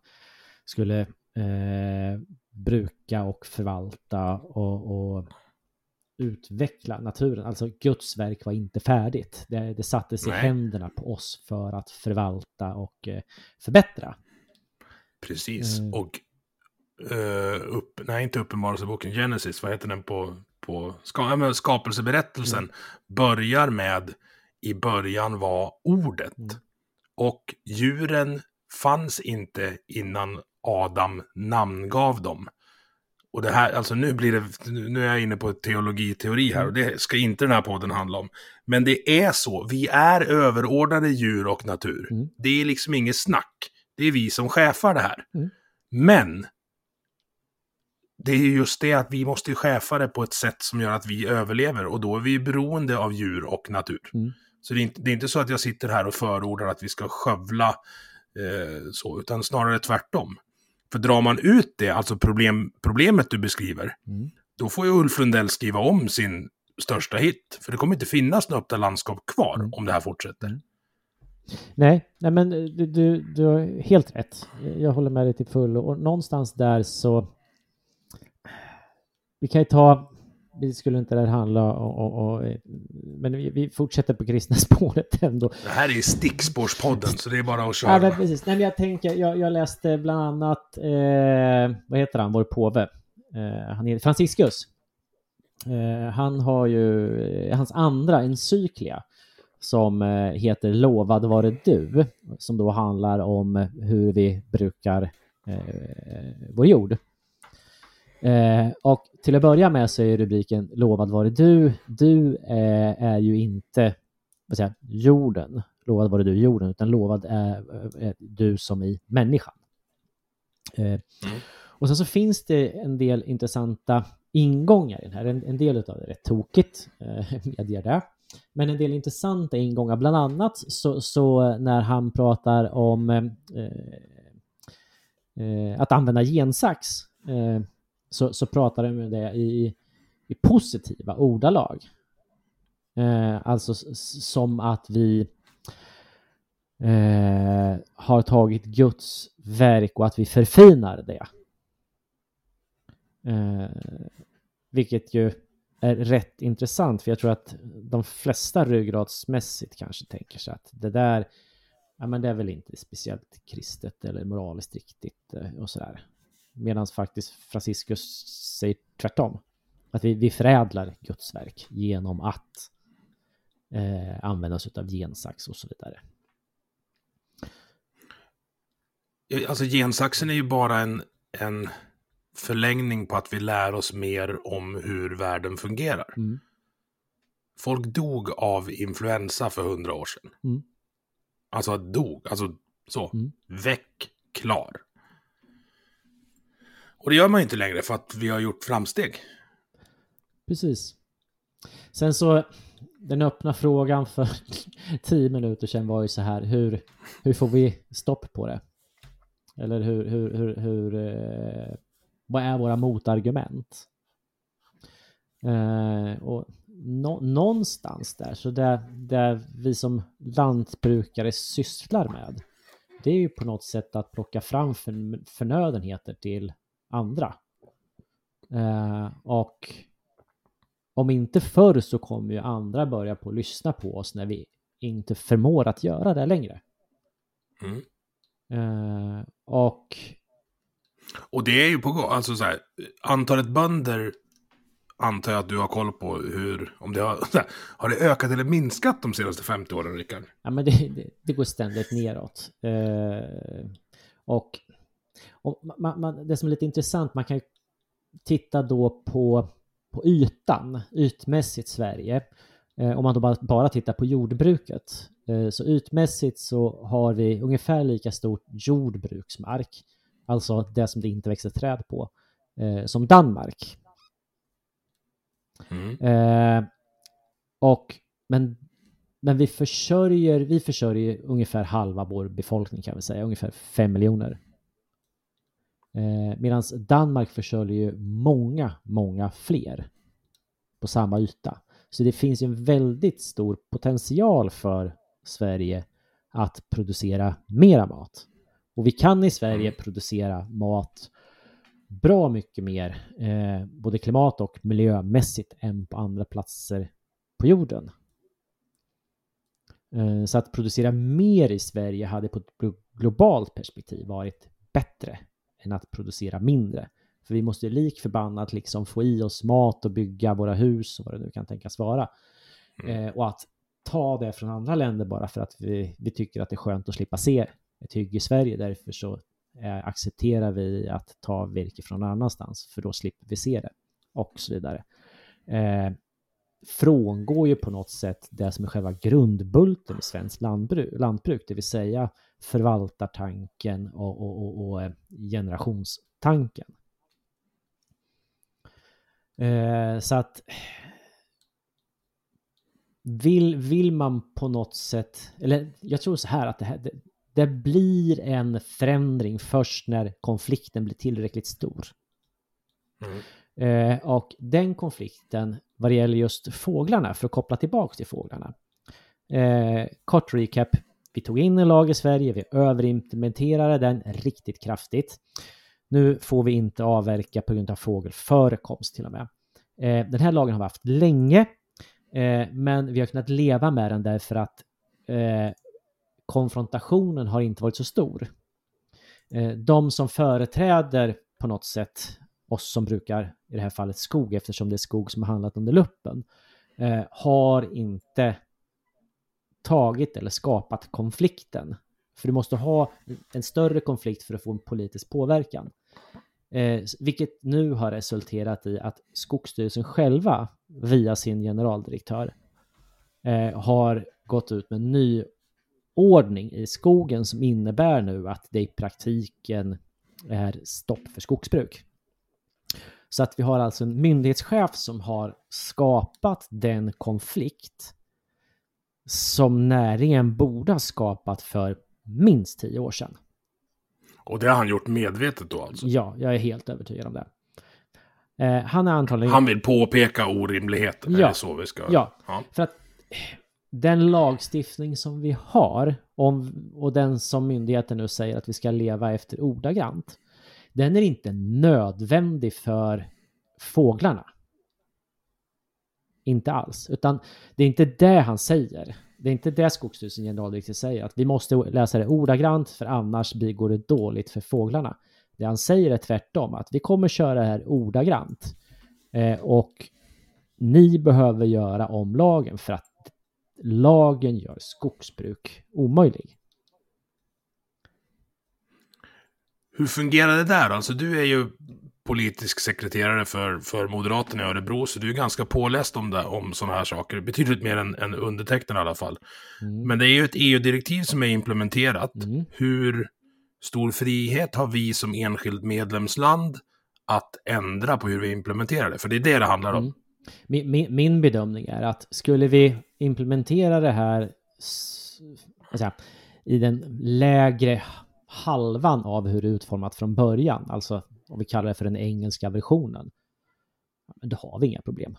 Speaker 2: skulle eh, bruka och förvalta och, och utveckla naturen. Alltså Guds verk var inte färdigt. Det, det sattes Nej. i händerna på oss för att förvalta och eh, förbättra.
Speaker 1: Precis, mm. och uh, upp, nej inte Uppenbarelseboken, Genesis, vad heter den på, på ska, skapelseberättelsen, mm. börjar med i början var ordet. Mm. Och djuren fanns inte innan Adam namngav dem. Och det här, alltså nu blir det, nu är jag inne på teologiteori här och det ska inte den här podden handla om. Men det är så, vi är överordnade djur och natur. Mm. Det är liksom inget snack. Det är vi som chefar det här. Mm. Men, det är just det att vi måste chefa det på ett sätt som gör att vi överlever och då är vi beroende av djur och natur. Mm. Så det är, inte, det är, inte, så att jag sitter här och förordar att vi ska skövla eh, så, utan snarare tvärtom. För drar man ut det, alltså problem, problemet du beskriver, mm. då får ju Ulf Lundell skriva om sin största hit. För det kommer inte finnas något öppna landskap kvar mm. om det här fortsätter. Mm.
Speaker 2: Nej, nej men du, du, du har helt rätt. Jag håller med dig till fullo. Och någonstans där så... Vi kan ju ta vi skulle inte det handla om, men vi, vi, fortsätter på kristna *laughs* spåret ändå.
Speaker 1: Det här är stickspårspodden, så det är bara att köra. Ja,
Speaker 2: men precis. Nej, men jag tänker, jag, jag läste bland annat, eh, vad heter han, vår påve? Eh, han är Franciscus. Eh, han har ju, eh, hans andra encyklia som eh, heter Lovad vare du, som då handlar om hur vi brukar eh, vår jord. Eh, och till att börja med så är rubriken Lovad vare du. Du eh, är ju inte vad säger, jorden, lovad vare du jorden, utan lovad är, är du som i människan. Eh, mm. Och sen så finns det en del intressanta ingångar i den här. En, en del av det är rätt tokigt, eh, *laughs* medger det. Men en del intressanta ingångar, bland annat så, så när han pratar om eh, eh, att använda gensax eh, så, så pratar de om det i, i positiva ordalag. Eh, alltså som att vi eh, har tagit Guds verk och att vi förfinar det. Eh, vilket ju är rätt intressant för jag tror att de flesta ryggradsmässigt kanske tänker sig att det där, ja men det är väl inte speciellt kristet eller moraliskt riktigt eh, och sådär. Medan faktiskt Franciscus säger tvärtom. Att vi, vi förädlar Guds verk genom att eh, använda oss av gensax och så vidare.
Speaker 1: Alltså gensaxen är ju bara en, en förlängning på att vi lär oss mer om hur världen fungerar. Mm. Folk dog av influensa för hundra år sedan. Mm. Alltså dog, alltså så. Mm. Väck, klar. Och det gör man ju inte längre för att vi har gjort framsteg.
Speaker 2: Precis. Sen så, den öppna frågan för *laughs* tio minuter sedan var ju så här, hur, hur får vi stopp på det? Eller hur, hur, hur, hur eh, vad är våra motargument? Eh, och no, någonstans där, så det, det vi som lantbrukare sysslar med, det är ju på något sätt att plocka fram för, förnödenheter till andra. Eh, och om inte förr så kommer ju andra börja på att lyssna på oss när vi inte förmår att göra det längre. Mm. Eh, och
Speaker 1: och det är ju på gång. Alltså så här, antalet bönder antar jag att du har koll på hur, om det har, *laughs* här, har det ökat eller minskat de senaste 50 åren, Rickard?
Speaker 2: Ja, men det, det, det går ständigt neråt. Eh, och, och man, man, det som är lite intressant, man kan titta då på, på ytan, ytmässigt Sverige. Eh, om man då bara, bara tittar på jordbruket. Eh, så ytmässigt så har vi ungefär lika stort jordbruksmark alltså det som det inte växer träd på, eh, som Danmark. Mm. Eh, och, men, men vi försörjer, vi försörjer ungefär halva vår befolkning kan vi säga, ungefär fem miljoner. Eh, Medan Danmark försörjer ju många, många fler på samma yta. Så det finns ju en väldigt stor potential för Sverige att producera mera mat. Och vi kan i Sverige mm. producera mat bra mycket mer, eh, både klimat och miljömässigt, än på andra platser på jorden. Eh, så att producera mer i Sverige hade på ett globalt perspektiv varit bättre än att producera mindre. För vi måste lik förbannat liksom få i oss mat och bygga våra hus och vad det nu kan tänkas vara. Mm. Eh, och att ta det från andra länder bara för att vi, vi tycker att det är skönt att slippa se ett hygge i Sverige. Därför så eh, accepterar vi att ta virke från någon annanstans, för då slipper vi se det och så vidare. Eh, frångår ju på något sätt det som är själva grundbulten i svenskt lantbruk, lantbruk det vill säga förvaltartanken och, och, och, och eh, generationstanken. Eh, så att vill, vill man på något sätt, eller jag tror så här att det här, det, det blir en förändring först när konflikten blir tillräckligt stor. Mm. Eh, och den konflikten vad det gäller just fåglarna, för att koppla tillbaka till fåglarna. Eh, kort recap, vi tog in en lag i Sverige, vi överimplementerade den riktigt kraftigt. Nu får vi inte avverka på grund av fågelförekomst till och med. Eh, den här lagen har vi haft länge, eh, men vi har kunnat leva med den därför att eh, konfrontationen har inte varit så stor. De som företräder på något sätt oss som brukar, i det här fallet skog, eftersom det är skog som har handlat under luppen, har inte tagit eller skapat konflikten. För du måste ha en större konflikt för att få en politisk påverkan. Eh, vilket nu har resulterat i att Skogsstyrelsen själva via sin generaldirektör eh, har gått ut med en ny ordning i skogen som innebär nu att det i praktiken är stopp för skogsbruk. Så att vi har alltså en myndighetschef som har skapat den konflikt som näringen borde ha skapat för minst tio år sedan.
Speaker 1: Och det har han gjort medvetet då alltså?
Speaker 2: Ja, jag är helt övertygad om det. Eh, han är antagligen...
Speaker 1: Han vill påpeka orimligheten,
Speaker 2: Ja.
Speaker 1: är det så vi ska...
Speaker 2: Ja.
Speaker 1: ja.
Speaker 2: För att den lagstiftning som vi har om, och den som myndigheten nu säger att vi ska leva efter ordagrant, den är inte nödvändig för fåglarna. Inte alls, utan det är inte det han säger. Det är inte det Skogsstyrelsen generaldirektör säger, att vi måste läsa det ordagrant för annars blir- går det dåligt för fåglarna. Det han säger är tvärtom, att vi kommer köra det här ordagrant. Eh, och ni behöver göra om lagen för att lagen gör skogsbruk omöjlig.
Speaker 1: Hur fungerar det där? Alltså du är ju politisk sekreterare för, för Moderaterna i Örebro, så du är ganska påläst om, det, om sådana här saker. Betydligt mer än, än undertecknad i alla fall.
Speaker 2: Mm.
Speaker 1: Men det är ju ett EU-direktiv som är implementerat.
Speaker 2: Mm.
Speaker 1: Hur stor frihet har vi som enskild medlemsland att ändra på hur vi implementerar det? För det är det det handlar om.
Speaker 2: Mm. Min, min, min bedömning är att skulle vi implementera det här s- vad säger jag, i den lägre halvan av hur det är utformat från början, alltså om vi kallar det för den engelska versionen, då har vi inga problem.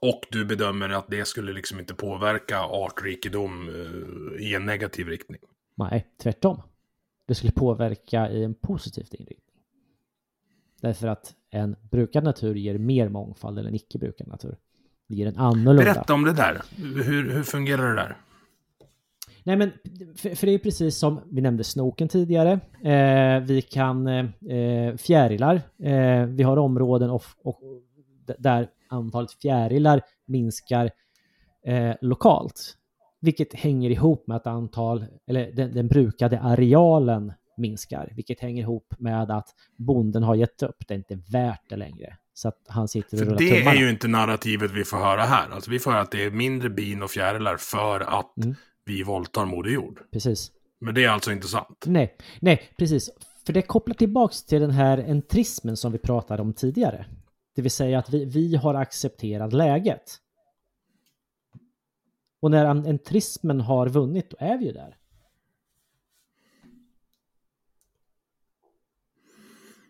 Speaker 1: Och du bedömer att det skulle liksom inte påverka artrikedom eh, i en negativ riktning.
Speaker 2: Nej, tvärtom. Det skulle påverka i en positiv inriktning. Därför att en brukad natur ger mer mångfald än en icke brukad natur. Det ger en annorlunda.
Speaker 1: Berätta om det där. Hur, hur fungerar det där?
Speaker 2: Nej men, för, för det är precis som vi nämnde snoken tidigare. Eh, vi kan eh, fjärilar. Eh, vi har områden och, och, där antalet fjärilar minskar eh, lokalt. Vilket hänger ihop med att antal, eller den, den brukade arealen minskar. Vilket hänger ihop med att bonden har gett upp. Det är inte värt det längre. Så att han sitter och
Speaker 1: För
Speaker 2: rullar
Speaker 1: det
Speaker 2: tummarna.
Speaker 1: är ju inte narrativet vi får höra här. Alltså vi får höra att det är mindre bin och fjärilar för att
Speaker 2: Mm.
Speaker 1: Vi våldtar Moder Jord.
Speaker 2: Precis.
Speaker 1: Men det är alltså inte sant.
Speaker 2: Nej, nej, precis. För det kopplar tillbaks till den här entrismen som vi pratade om tidigare. Det vill säga att vi, vi har accepterat läget. Och när en- entrismen har vunnit, då är vi ju där.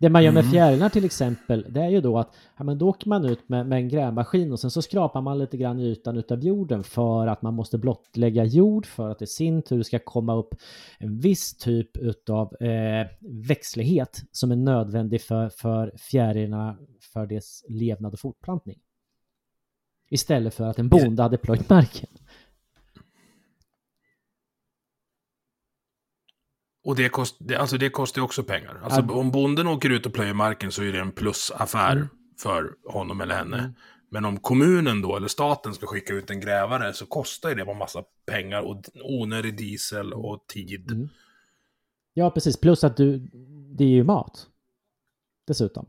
Speaker 2: Det man gör med
Speaker 1: Mm.
Speaker 2: fjärilar till exempel, det är ju då att ja, men då åker man ut med, med en grävmaskin och sen så skrapar man lite grann i ytan utav jorden för att man måste blottlägga jord för att i sin tur ska komma upp en viss typ utav eh, växtlighet som är nödvändig för, för fjärilarna för dess levnad och fortplantning. Istället för att en bonde hade plöjt marken.
Speaker 1: Och det, kost, det, alltså det kostar också pengar. Alltså
Speaker 2: Ja.
Speaker 1: om bonden åker ut och plöjer marken så är det en plusaffär
Speaker 2: Mm.
Speaker 1: för honom eller henne.
Speaker 2: Mm.
Speaker 1: Men om kommunen då, eller staten, ska skicka ut en grävare så kostar det en massa pengar och onödig diesel och tid.
Speaker 2: Mm. Ja, precis. Plus att du, det är ju mat. Dessutom.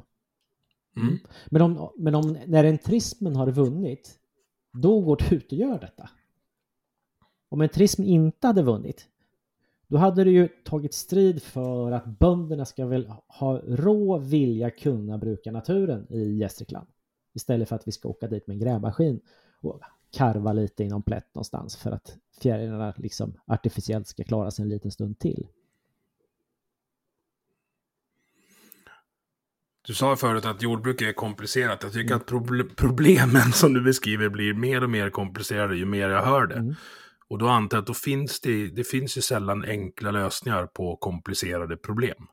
Speaker 1: Mm.
Speaker 2: Men, om, men om, när entrismen har vunnit, då går du ut och gör detta. Om entrismen inte hade vunnit, då hade du ju tagit strid för att bönderna ska väl ha rå vilja kunna bruka naturen i Gästrikland. Istället för att vi ska åka dit med en grävmaskin och karva lite i någon plätt någonstans för att fjärilarna liksom artificiellt ska klara sig en liten stund till.
Speaker 1: Du sa förut att jordbruk är komplicerat. Jag tycker
Speaker 2: Mm.
Speaker 1: att proble- problemen som du beskriver blir mer och mer komplicerade ju mer jag hör det.
Speaker 2: Mm.
Speaker 1: Och då antar jag att då finns det, det finns ju sällan enkla lösningar på komplicerade problem.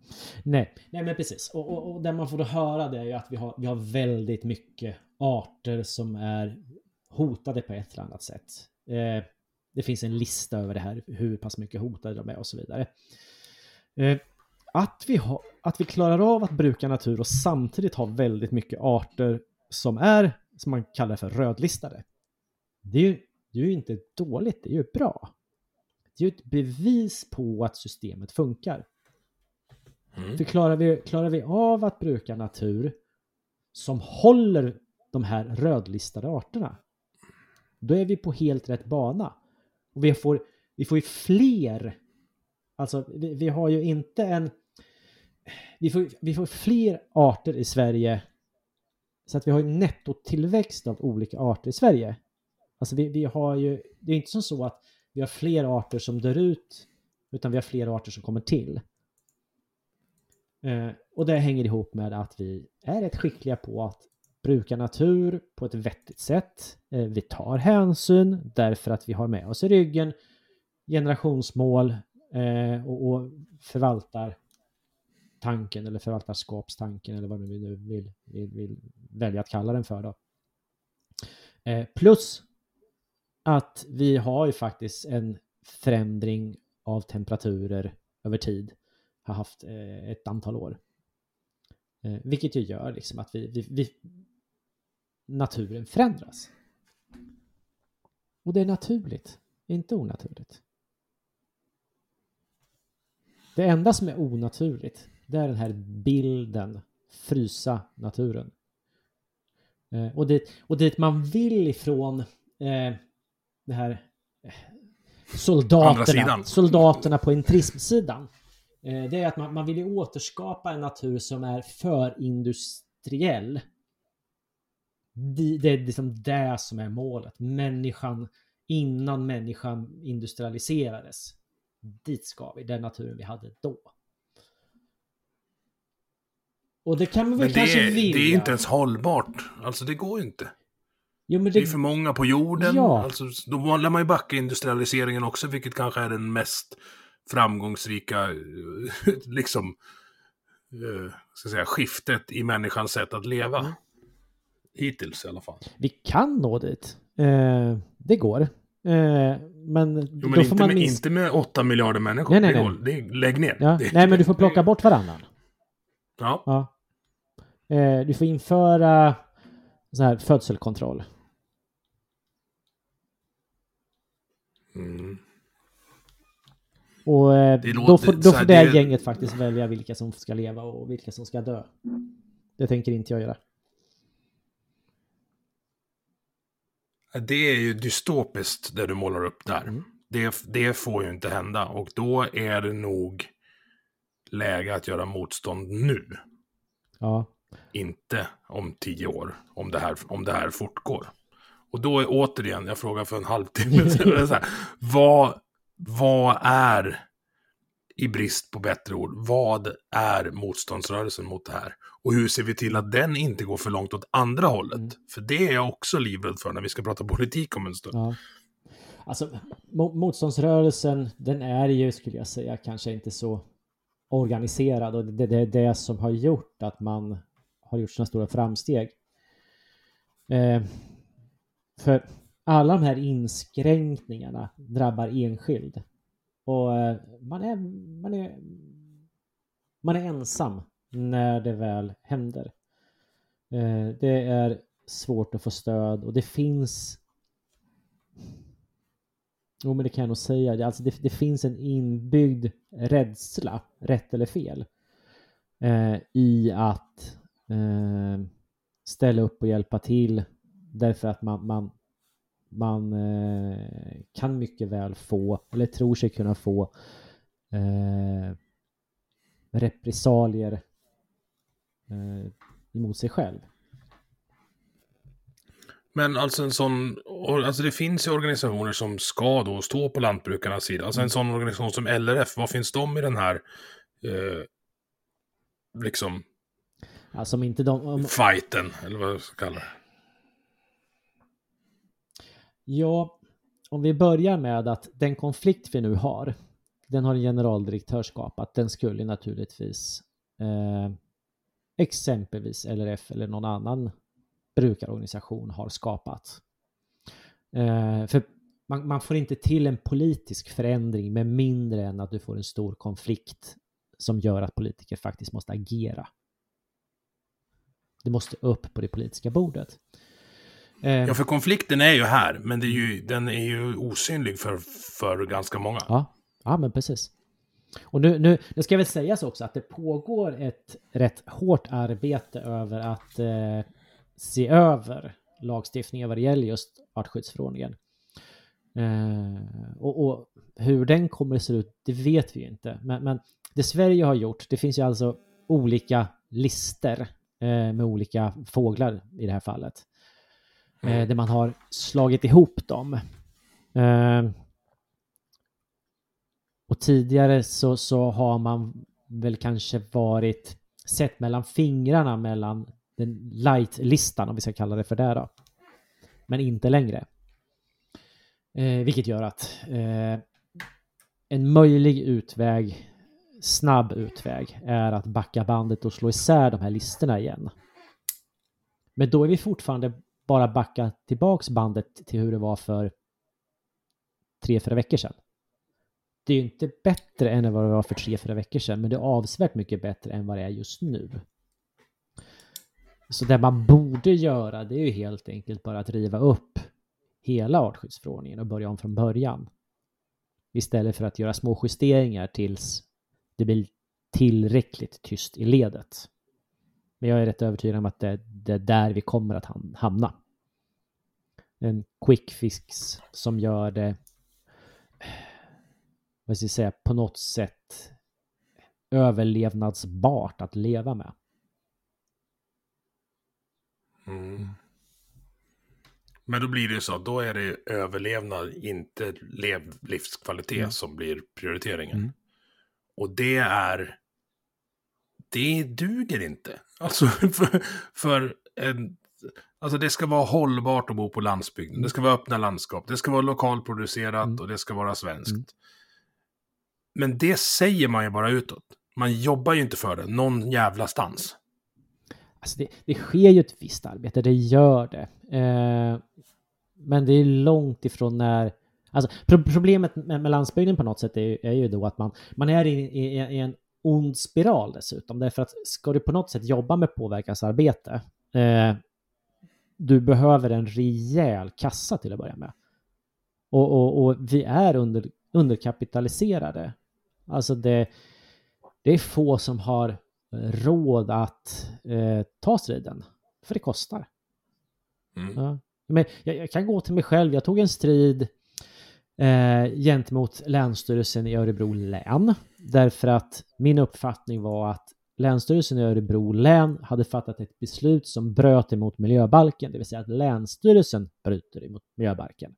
Speaker 2: Nej, nej men precis. Och, och, och det man får då höra det är ju att vi har, vi har väldigt mycket arter som är hotade på ett eller annat sätt. Eh, det finns en lista över det här, hur pass mycket hotade de är och så vidare. Eh, att, vi ha, att vi klarar av att bruka natur och samtidigt ha väldigt mycket arter som är, som man kallar för rödlistade. Det är ju, det är ju inte dåligt, det är ju bra. Det är ju ett bevis på att systemet funkar.
Speaker 1: Mm.
Speaker 2: För klarar vi, klarar vi av att bruka natur som håller de här rödlistade arterna, då är vi på helt rätt bana. Och vi får, vi får ju fler, alltså vi, vi har ju inte en, vi får, vi får fler arter i Sverige så att vi har en nettotillväxt av olika arter i Sverige. Alltså vi, vi har ju, det är inte som så att vi har fler arter som dör ut utan vi har fler arter som kommer till. Eh, och det hänger ihop med att vi är rätt skickliga på att bruka natur på ett vettigt sätt. Eh, vi tar hänsyn därför att vi har med oss i ryggen generationsmål eh, och, och förvaltar tanken eller förvaltarskapstanken eller vad vi nu vill, vill, vill välja att kalla den för. Då. Eh, plus att vi har ju faktiskt en förändring av temperaturer över tid, har haft eh, ett antal år. Eh, vilket ju gör liksom att vi, vi, vi, naturen förändras. Och det är naturligt, inte onaturligt. Det enda som är onaturligt, det är den här bilden, frysa naturen. Eh, och, det, och det man vill ifrån eh, det här eh, soldaterna, soldaterna på intrismsidan. Eh, det är att man, man vill ju återskapa en natur som är förindustriell. Det, det är liksom det som är målet. Människan, innan människan industrialiserades. Dit ska vi, den naturen vi hade då. Och det kan man väl
Speaker 1: Men
Speaker 2: kanske
Speaker 1: det,
Speaker 2: vilja.
Speaker 1: det är inte ens hållbart. Alltså det går ju inte.
Speaker 2: Jo,
Speaker 1: Det
Speaker 2: det,
Speaker 1: är för många på jorden.
Speaker 2: Ja.
Speaker 1: Alltså, då lär man ju backa industrialiseringen också, vilket kanske är den mest framgångsrika, eh, *laughs* liksom, eh, ska säga, skiftet i människans sätt att leva.
Speaker 2: Mm.
Speaker 1: Hittills i alla fall.
Speaker 2: vi kan nå dit. Eh, det går. Eh, men
Speaker 1: Jo,
Speaker 2: då
Speaker 1: men
Speaker 2: får
Speaker 1: inte
Speaker 2: man
Speaker 1: med,
Speaker 2: minst...
Speaker 1: inte med 8 miljarder människor.
Speaker 2: Nej, nej,
Speaker 1: det
Speaker 2: nej.
Speaker 1: går, det, lägg ner.
Speaker 2: Ja.
Speaker 1: Det,
Speaker 2: Nej, men du får plocka bort varannan.
Speaker 1: Ja.
Speaker 2: Ja. Eh, du får införa så här födselkontroll.
Speaker 1: Mm.
Speaker 2: Och eh,
Speaker 1: Det
Speaker 2: då får, då får det
Speaker 1: det-
Speaker 2: gänget faktiskt välja vilka som ska leva och vilka som ska dö. Det tänker inte jag göra.
Speaker 1: Det är ju dystopiskt det du målar upp där.
Speaker 2: Mm.
Speaker 1: Det, det får ju inte hända och då är det nog läge att göra motstånd nu.
Speaker 2: Ja.
Speaker 1: Inte om tio år, om det här, om det här fortgår. Och då är återigen, jag frågar för en halvtimme sedan, vad, vad är, i brist på bättre ord, vad är motståndsrörelsen mot det här? Och hur ser vi till att den inte går för långt åt andra hållet?
Speaker 2: Mm.
Speaker 1: För det är jag också livrädd för när vi ska prata politik om en stund.
Speaker 2: ja. Alltså, mo- motståndsrörelsen, den är ju, skulle jag säga, kanske inte så organiserad och det, det är det som har gjort att man har gjort sina stora framsteg. Eh, för alla de här inskränkningarna drabbar enskild. Och eh, man är, man är, man är ensam när det väl händer. Eh, det är svårt att få stöd och det finns Jo men det kan jag nog säga. Det- Alltså det, det finns en inbyggd rädsla, rätt eller fel, eh, i att eh, ställa upp och hjälpa till därför att man, man, man eh, kan mycket väl få, eller tror sig kunna få, eh, repressalier eh, emot sig själv.
Speaker 1: Men alltså en sån, alltså det finns ju organisationer som ska då stå på lantbrukarnas sida. Alltså en sån organisation som LRF, vad finns de i den här, eh, liksom,
Speaker 2: Alltså om inte de... Om,
Speaker 1: fighten, eller vad jag ska kalla det.
Speaker 2: Ja, om vi börjar med att den konflikt vi nu har, den har en generaldirektör skapat. Den skulle naturligtvis eh, exempelvis LRF eller någon annan brukarorganisation har skapat. Eh, för man, man får inte till en politisk förändring med mindre än att du får en stor konflikt som gör att politiker faktiskt måste agera. Det måste upp på det politiska bordet. Eh,
Speaker 1: Ja, för konflikten är ju här, men är ju, den är ju osynlig för, för ganska många.
Speaker 2: Ja, ja men precis. Och nu, nu, nu ska jag väl sägas också att det pågår ett rätt hårt arbete över att eh, se över lagstiftningen vad det gäller just artskyddsförordningen. Eh, och, och hur den kommer att se ut, det vet vi ju inte. Men, men det Sverige har gjort, det finns ju alltså olika lister eh, med olika fåglar i det här fallet. Eh, där man har slagit ihop dem. Eh, och tidigare så, så har man väl kanske varit sett mellan fingrarna mellan den light-listan, om vi ska kalla det för det då. Men inte längre. Eh, vilket gör att eh, en möjlig utväg, snabb utväg, är att backa bandet och slå isär de här listorna igen. Men då är vi fortfarande bara backa tillbaks bandet till hur det var för tre, fyra veckor sedan. Det är ju inte bättre än vad det var för tre, fyra veckor sedan, men det är avsevärt mycket bättre än vad det är just nu. Så det man borde göra, det är ju helt enkelt bara att riva upp hela artskyddsförordningen och börja om från början. Istället för att göra små justeringar tills det blir tillräckligt tyst i ledet. Men jag är rätt övertygad om att det, det är där vi kommer att hamna. En quick fix som gör det, vad ska jag säga, på något sätt överlevnadsbart att leva med.
Speaker 1: Mm. Men då blir det ju så, då är det överlevnad, inte lev, livskvalitet mm. som blir prioriteringen. Mm. Och det är, det duger inte. Alltså *laughs* för, för en, alltså det ska vara hållbart att bo på landsbygden. Mm. Det ska vara öppna landskap, det ska vara lokalproducerat mm. och det ska vara svenskt. Mm. Men det säger man ju bara utåt. Man jobbar ju inte för det någon jävla stans.
Speaker 2: Alltså det, det sker ju ett visst arbete, det gör det. Eh, men det är långt ifrån när... Alltså pro problemet med, med landsbygden på något sätt är, är ju då att man, man är i, i, i, en ond spiral dessutom. Därför att ska du på något sätt jobba med påverkansarbete, eh, du behöver en rejäl kassa till att börja med. Och, och, och vi är under, underkapitaliserade. Alltså det, det är få som har råd att eh, ta striden. För det kostar. Mm. Ja. Men jag, jag, kan gå till mig själv. Jag tog en strid eh, gentemot Länsstyrelsen i Örebro län. Därför att min uppfattning var att Länsstyrelsen i Örebro län hade fattat ett beslut som bröt emot miljöbalken, det vill säga att Länsstyrelsen bryter emot miljöbalken.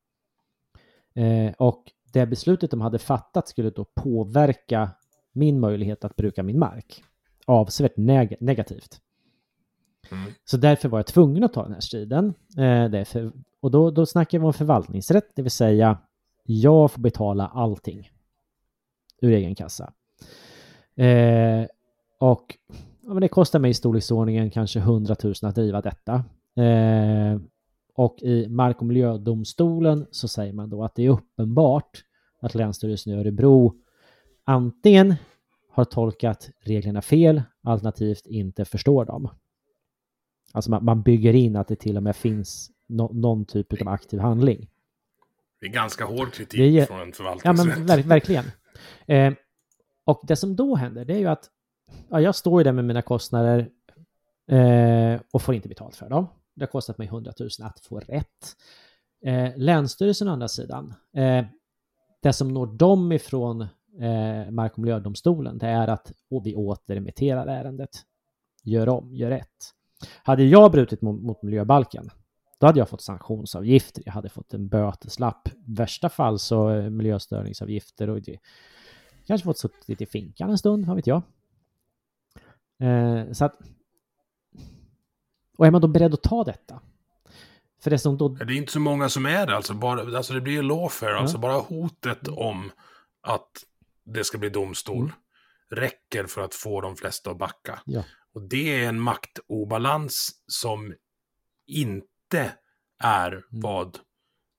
Speaker 2: Eh, och det beslutet de hade fattat skulle då påverka min möjlighet att bruka min mark avsevärt neg negativt. Mm. Så därför var jag tvungen att ta den här striden. Eh, därför, och då, då snackar vi om förvaltningsrätt, det vill säga jag får betala allting ur egen kassa. Eh, och ja, men det kostar mig i storleksordningen kanske 100 000 att driva detta. Eh, och i Mark och miljödomstolen så säger man då att det är uppenbart att Länsstyrelsen i Örebro antingen har tolkat reglerna fel, alternativt inte förstår dem. Alltså man, man bygger in att det till och med finns no, någon typ av aktiv handling.
Speaker 1: Det är ganska hård kritik är, från en förvaltningsrätt.
Speaker 2: Ja, men ver, verkligen. Eh, och det som då händer, det är ju att ja, jag står ju där med mina kostnader eh, och får inte betalt för dem. Det har kostat mig 100 000 att få rätt. Eh, Länsstyrelsen å andra sidan, eh, det som når dem ifrån eh, Mark och miljödomstolen, det är att och vi återremitterar ärendet. Gör om, gör rätt. Hade jag brutit mot, mot miljöbalken, då hade jag fått sanktionsavgifter, jag hade fått en böteslapp. I värsta fall så eh, miljöstörningsavgifter och det, kanske fått suttit i finkan en stund, vad vet jag. Eh, så att, och är man då beredd att ta detta?
Speaker 1: För det, som då... det är inte så många som är det, alltså, bara, alltså det blir ju lawfare, ja. alltså bara hotet om att det ska bli domstol mm. räcker för att få de flesta att backa. Ja. Och det är en maktobalans som inte är mm. vad,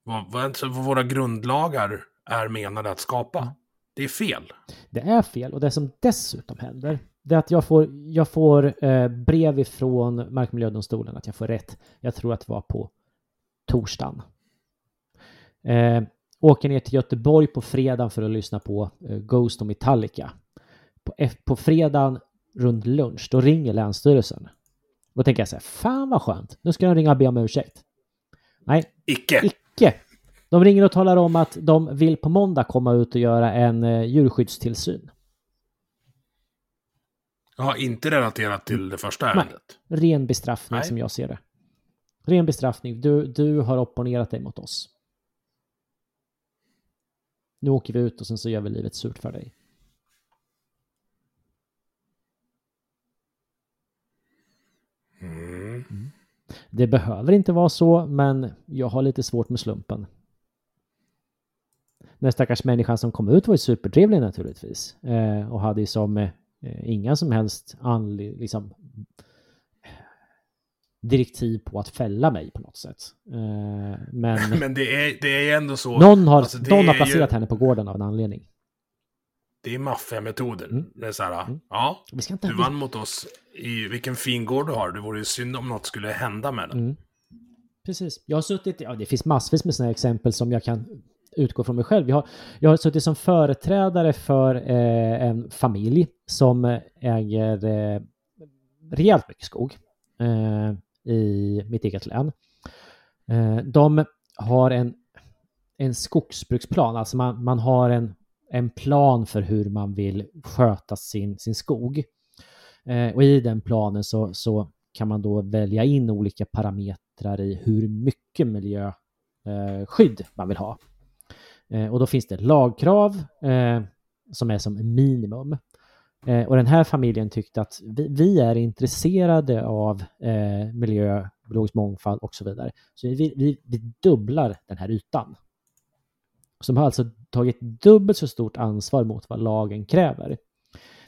Speaker 1: vad, vad, våra grundlagar är menade att skapa. Mm. Det är fel.
Speaker 2: Det är fel och det som dessutom händer det är att jag får, jag får eh, brev ifrån Mark och miljödomstolen att jag får rätt. Jag tror att det var på torsdagen. Eh, åker ner till Göteborg på fredag för att lyssna på eh, Ghost och Metallica. På, på fredagen runt lunch, då ringer Länsstyrelsen. Då tänker jag så här, fan vad skönt, nu ska de ringa och be om ursäkt. Nej,
Speaker 1: icke.
Speaker 2: icke. De ringer och talar om att de vill på måndag komma ut och göra en eh, djurskyddstillsyn.
Speaker 1: Ja, inte relaterat till det första ärendet?
Speaker 2: Nej, ren bestraffning Nej. som jag ser det. Ren bestraffning. Du, du har opponerat dig mot oss. nu åker vi ut och sen så gör vi livet surt för dig.
Speaker 1: Mm.
Speaker 2: Det behöver inte vara så, men jag har lite svårt med slumpen. Den stackars människan som kom ut var ju supertrevlig naturligtvis eh, och hade ju som eh, inga som helst anli- liksom, direktiv på att fälla mig på något sätt. Eh, men *laughs*
Speaker 1: Men det är, det är ändå så.
Speaker 2: någon har,
Speaker 1: alltså,
Speaker 2: någon har placerat
Speaker 1: ju-
Speaker 2: henne på gården av en anledning.
Speaker 1: Det är maffiametoden.
Speaker 2: Mm.
Speaker 1: Det är så här,
Speaker 2: Mm.
Speaker 1: ja,
Speaker 2: Vi ska inte...
Speaker 1: du vann mot oss i vilken fin gård du har. Det vore ju synd om något skulle hända med den.
Speaker 2: Mm. Precis. Jag har suttit, ja det finns massvis med sådana exempel som jag kan utgå från mig själv. Jag har, jag har suttit som företrädare för eh, en familj som äger eh, rejält mycket skog eh, i mitt eget län. Eh, de har en, en skogsbruksplan, alltså man, man har en, en plan för hur man vill sköta sin, sin skog. Eh, och i den planen så, så kan man då välja in olika parametrar i hur mycket miljöskydd eh, man vill ha. Eh, och då finns det lagkrav eh, som är som minimum. Eh, och den här familjen tyckte att vi, vi är intresserade av eh, miljö, biologisk mångfald och så vidare. Så vi, vi, vi dubblar den här ytan som har alltså tagit dubbelt så stort ansvar mot vad lagen kräver.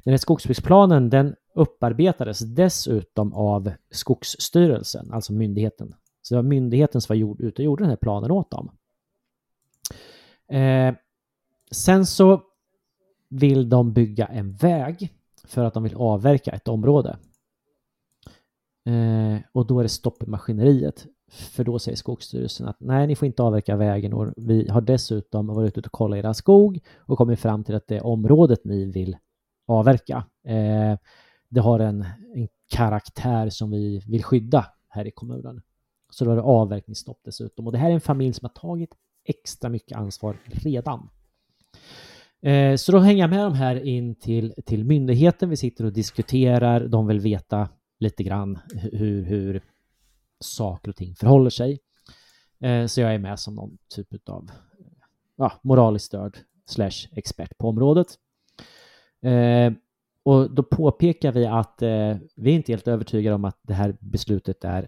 Speaker 2: Den här skogsbruksplanen den upparbetades dessutom av Skogsstyrelsen, alltså myndigheten. Så det var myndigheten som var gjord, ute och gjorde den här planen åt dem. Eh, sen så vill de bygga en väg för att de vill avverka ett område. Eh, och då är det stopp i maskineriet. För då säger Skogsstyrelsen att nej, ni får inte avverka vägen och vi har dessutom varit ute och kollat era skog och kommit fram till att det området ni vill avverka, eh, det har en, en karaktär som vi vill skydda här i kommunen. Så då är det avverkningsstopp dessutom. Och det här är en familj som har tagit extra mycket ansvar redan. Eh, så då hänger jag med de här in till, till myndigheten. Vi sitter och diskuterar. De vill veta lite grann hur, hur saker och ting förhåller sig. Eh, så jag är med som någon typ av eh, ja, moraliskt störd slash expert på området. Eh, och då påpekar vi att eh, vi är inte helt övertygade om att det här beslutet är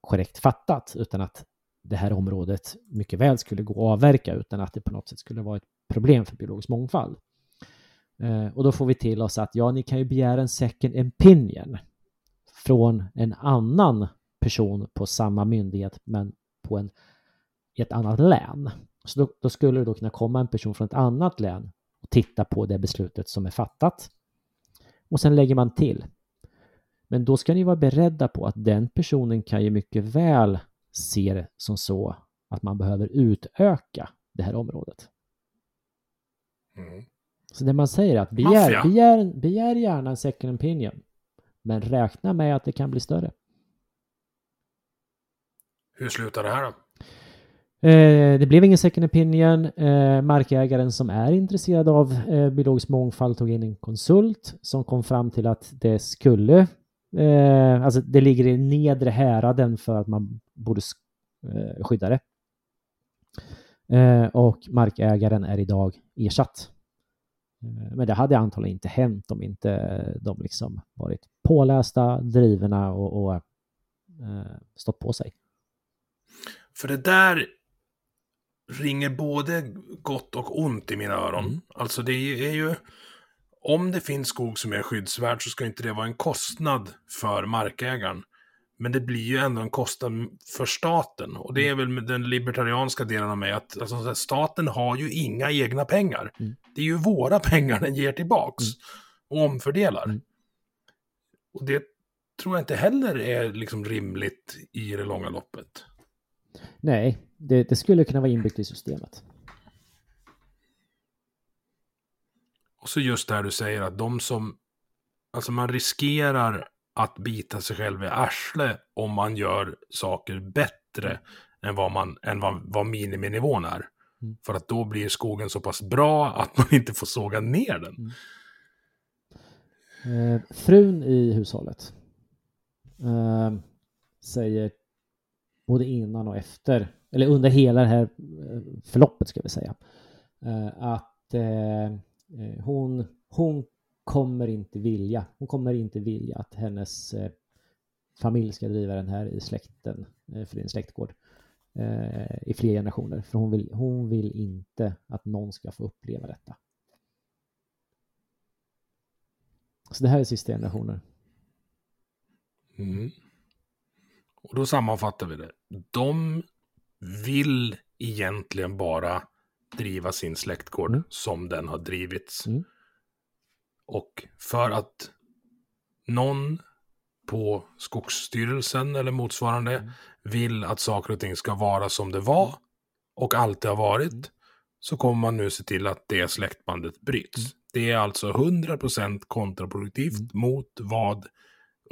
Speaker 2: korrekt fattat, utan att det här området mycket väl skulle gå att avverka utan att det på något sätt skulle vara ett problem för biologisk mångfald. Eh, och då får vi till oss att ja, ni kan ju begära en second opinion från en annan person på samma myndighet men på en, i ett annat län. Så då, då skulle det då kunna komma en person från ett annat län och titta på det beslutet som är fattat. Och sen lägger man till. Men då ska ni vara beredda på att den personen kan ju mycket väl se det som så att man behöver utöka det här området.
Speaker 1: Mm.
Speaker 2: Så det man säger är att begär, begär, begär gärna en second opinion. Men räkna med att det kan bli större.
Speaker 1: Hur slutar det här då?
Speaker 2: Eh, det blev ingen second opinion. Eh, markägaren som är intresserad av eh, biologisk mångfald tog in en konsult som kom fram till att det skulle, eh, alltså det ligger i nedre häraden för att man borde sk- eh, skydda det. Eh, och markägaren är idag ersatt. Eh, men det hade antagligen inte hänt om inte de liksom varit pålästa, drivna och, och eh, stått på sig.
Speaker 1: För det där ringer både gott och ont i mina öron.
Speaker 2: Mm.
Speaker 1: Alltså det är ju... Om det finns skog som är skyddsvärd så ska inte det vara en kostnad för markägaren. Men det blir ju ändå en kostnad för staten. Och det är väl med den libertarianska delen av mig att alltså, staten har ju inga egna pengar.
Speaker 2: Mm.
Speaker 1: Det är ju våra pengar den ger tillbaks och omfördelar.
Speaker 2: Mm.
Speaker 1: Och det tror jag inte heller är liksom rimligt i det långa loppet.
Speaker 2: Nej, det, det skulle kunna vara inbyggt i systemet.
Speaker 1: Och så just det här du säger att de som, alltså man riskerar att bita sig själv i arsle om man gör saker bättre än vad, man, än vad, vad miniminivån är.
Speaker 2: Mm.
Speaker 1: För att då blir skogen så pass bra att man *laughs* inte får såga ner den.
Speaker 2: Eh, frun i hushållet eh, säger både innan och efter, eller under hela det här eh, förloppet ska vi säga, eh, att eh, hon, hon kommer inte vilja, hon kommer inte vilja att hennes familj ska driva den här i släkten, för det är en släktgård, i fler generationer. För hon vill, hon vill inte att någon ska få uppleva detta. Så det här är sista generationer.
Speaker 1: Mm. Och då sammanfattar vi det. De vill egentligen bara driva sin släktgård
Speaker 2: Mm.
Speaker 1: som den har drivits.
Speaker 2: Mm.
Speaker 1: Och för att någon på Skogsstyrelsen eller motsvarande
Speaker 2: Mm.
Speaker 1: vill att saker och ting ska vara som det var och alltid har varit,
Speaker 2: Mm.
Speaker 1: så kommer man nu se till att det släktbandet bryts.
Speaker 2: Mm.
Speaker 1: Det är alltså 100% kontraproduktivt mot vad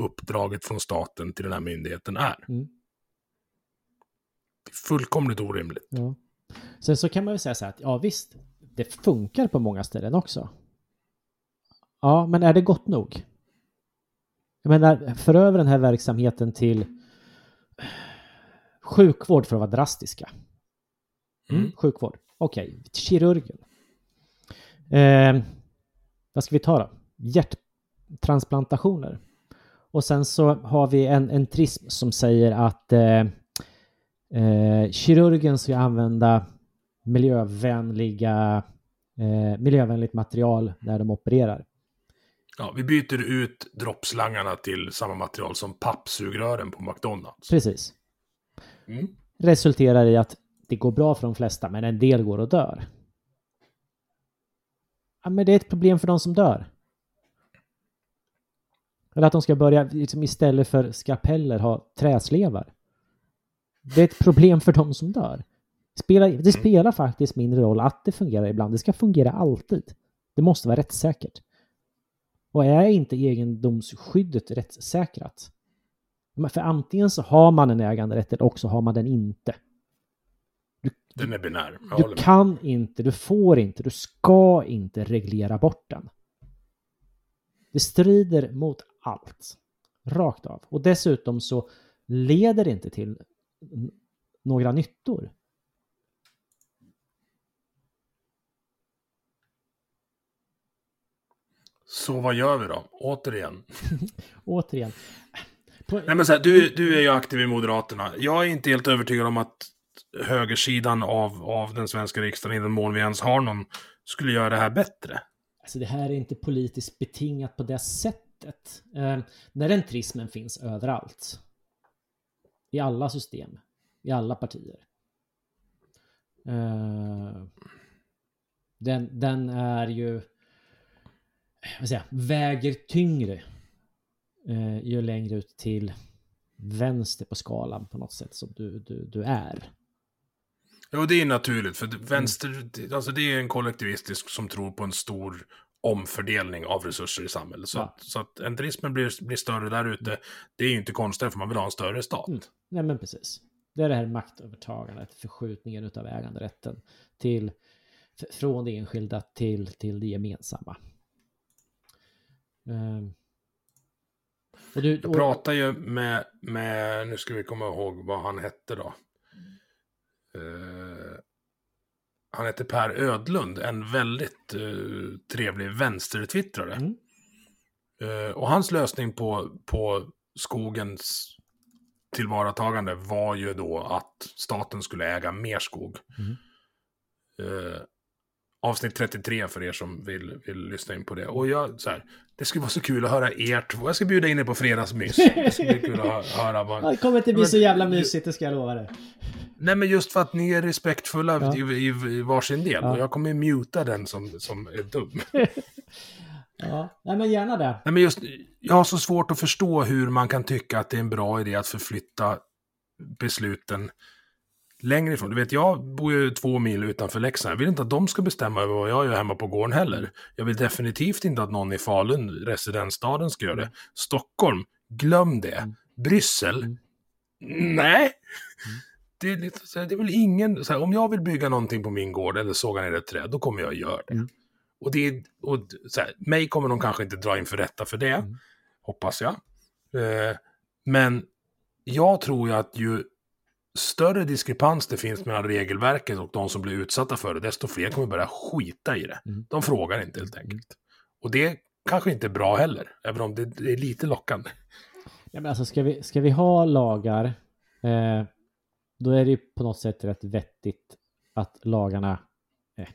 Speaker 1: uppdraget från staten till den här myndigheten är.
Speaker 2: Mm.
Speaker 1: Det är fullkomligt orimligt.
Speaker 2: Ja. Sen så kan man ju säga så här att ja visst, det funkar på många ställen också. Ja, men är det gott nog? Jag menar, för över den här verksamheten till sjukvård för att vara drastiska. Mm. Sjukvård. Okej, kirurgen. Eh, vad ska vi ta då? Hjärttransplantationer. Och sen så har vi en, en trism som säger att eh, eh, kirurgen ska använda miljövänliga, eh, miljövänligt material när de opererar.
Speaker 1: Ja, vi byter ut droppslangarna till samma material som pappsugrören på McDonalds.
Speaker 2: Precis.
Speaker 1: Mm.
Speaker 2: Resulterar i att det går bra för de flesta, men en del går och dör. Ja, men det är ett problem för de som dör. Eller att de ska börja, liksom istället för skapeller, ha träslevar. Det är ett problem för de som dör. Det spelar faktiskt mindre roll att det fungerar ibland. Det ska fungera alltid. Det måste vara rättssäkert. Och är inte egendomsskyddet rättssäkrat? För antingen så har man en äganderätt eller också har man den inte.
Speaker 1: Den är binär.
Speaker 2: Du kan inte, du får inte, du ska inte reglera bort den. Det strider mot allt. Rakt av. Och dessutom så leder det inte till några nyttor.
Speaker 1: Så vad gör vi då? Återigen. *laughs*
Speaker 2: Återigen. På,
Speaker 1: Nej, men så här, du, du är ju aktiv i Moderaterna. Jag är inte helt övertygad om att högersidan av, av den svenska riksdagen, i den mån vi ens har någon, skulle göra det här bättre.
Speaker 2: Så det här är inte politiskt betingat på det sättet. Eh, när den trismen finns överallt. I alla system. I alla partier. Eh, den, den är ju... Vad säger väger tyngre. Eh, ju längre ut till vänster på skalan på något sätt som du, du, du är.
Speaker 1: Jo, det är naturligt, för vänster, det- alltså det är en kollektivistisk som tror på en stor omfördelning av resurser i samhället. Så,
Speaker 2: Ja.
Speaker 1: att, så att entrismen blir, blir större där ute, det är ju inte konstigt för man vill ha en större stat.
Speaker 2: Mm. Nej men precis. Det är det här maktövertagandet, förskjutningen utav äganderätten till, från det enskilda till, till det gemensamma. Ehm. Och du,
Speaker 1: Jag
Speaker 2: och,
Speaker 1: pratar ju med, med, nu ska vi komma ihåg vad han hette då. Eh, han heter Per Ödlund, en väldigt uh, trevlig vänstertwittrare.
Speaker 2: Mm.
Speaker 1: Eh, och hans lösning på, på skogens tillvaratagande var ju då att staten skulle äga mer skog.
Speaker 2: Mm.
Speaker 1: Eh, avsnitt 33 för er som vill, vill lyssna in på det. Och jag, så här, det skulle vara så kul att höra er två. Jag ska bjuda in er på fredagsmys. Det ska bli kul att hö- höra vad...
Speaker 2: det kommer inte bli
Speaker 1: Men-
Speaker 2: så jävla mysigt, det ska jag lova dig.
Speaker 1: Nej, men just för att ni är respektfulla
Speaker 2: Ja.
Speaker 1: i, i, i varsin del.
Speaker 2: Ja.
Speaker 1: Och jag kommer muta den som, som är dum. *laughs*
Speaker 2: Ja, nej men gärna det.
Speaker 1: Nej, men just, jag har så svårt att förstå hur man kan tycka att det är en bra idé att förflytta besluten längre ifrån. Du vet, jag bor ju två mil utanför Leksand. Jag vill inte att de ska bestämma över vad jag gör hemma på gården heller. Jag vill definitivt inte att någon i Falun, residensstaden, ska göra det. Stockholm, glöm det. Bryssel,
Speaker 2: Mm.
Speaker 1: nej. Det det är väl ingen, här, om jag vill bygga någonting på min gård eller såga ner ett träd, då kommer jag göra det.
Speaker 2: Mm.
Speaker 1: Och det och så här, mig kommer de kanske inte dra inför rätta för det, hoppas jag. Eh, men jag tror ju att ju större diskrepans det finns mellan regelverket och de som blir utsatta för det, desto fler kommer börja skita i det.
Speaker 2: Mm.
Speaker 1: De frågar inte helt enkelt. Och det kanske inte är bra heller, även om det, det är lite lockande.
Speaker 2: Ja, men alltså, ska, vi, ska vi ha lagar, eh, då är det ju på något sätt rätt vettigt att lagarna eh,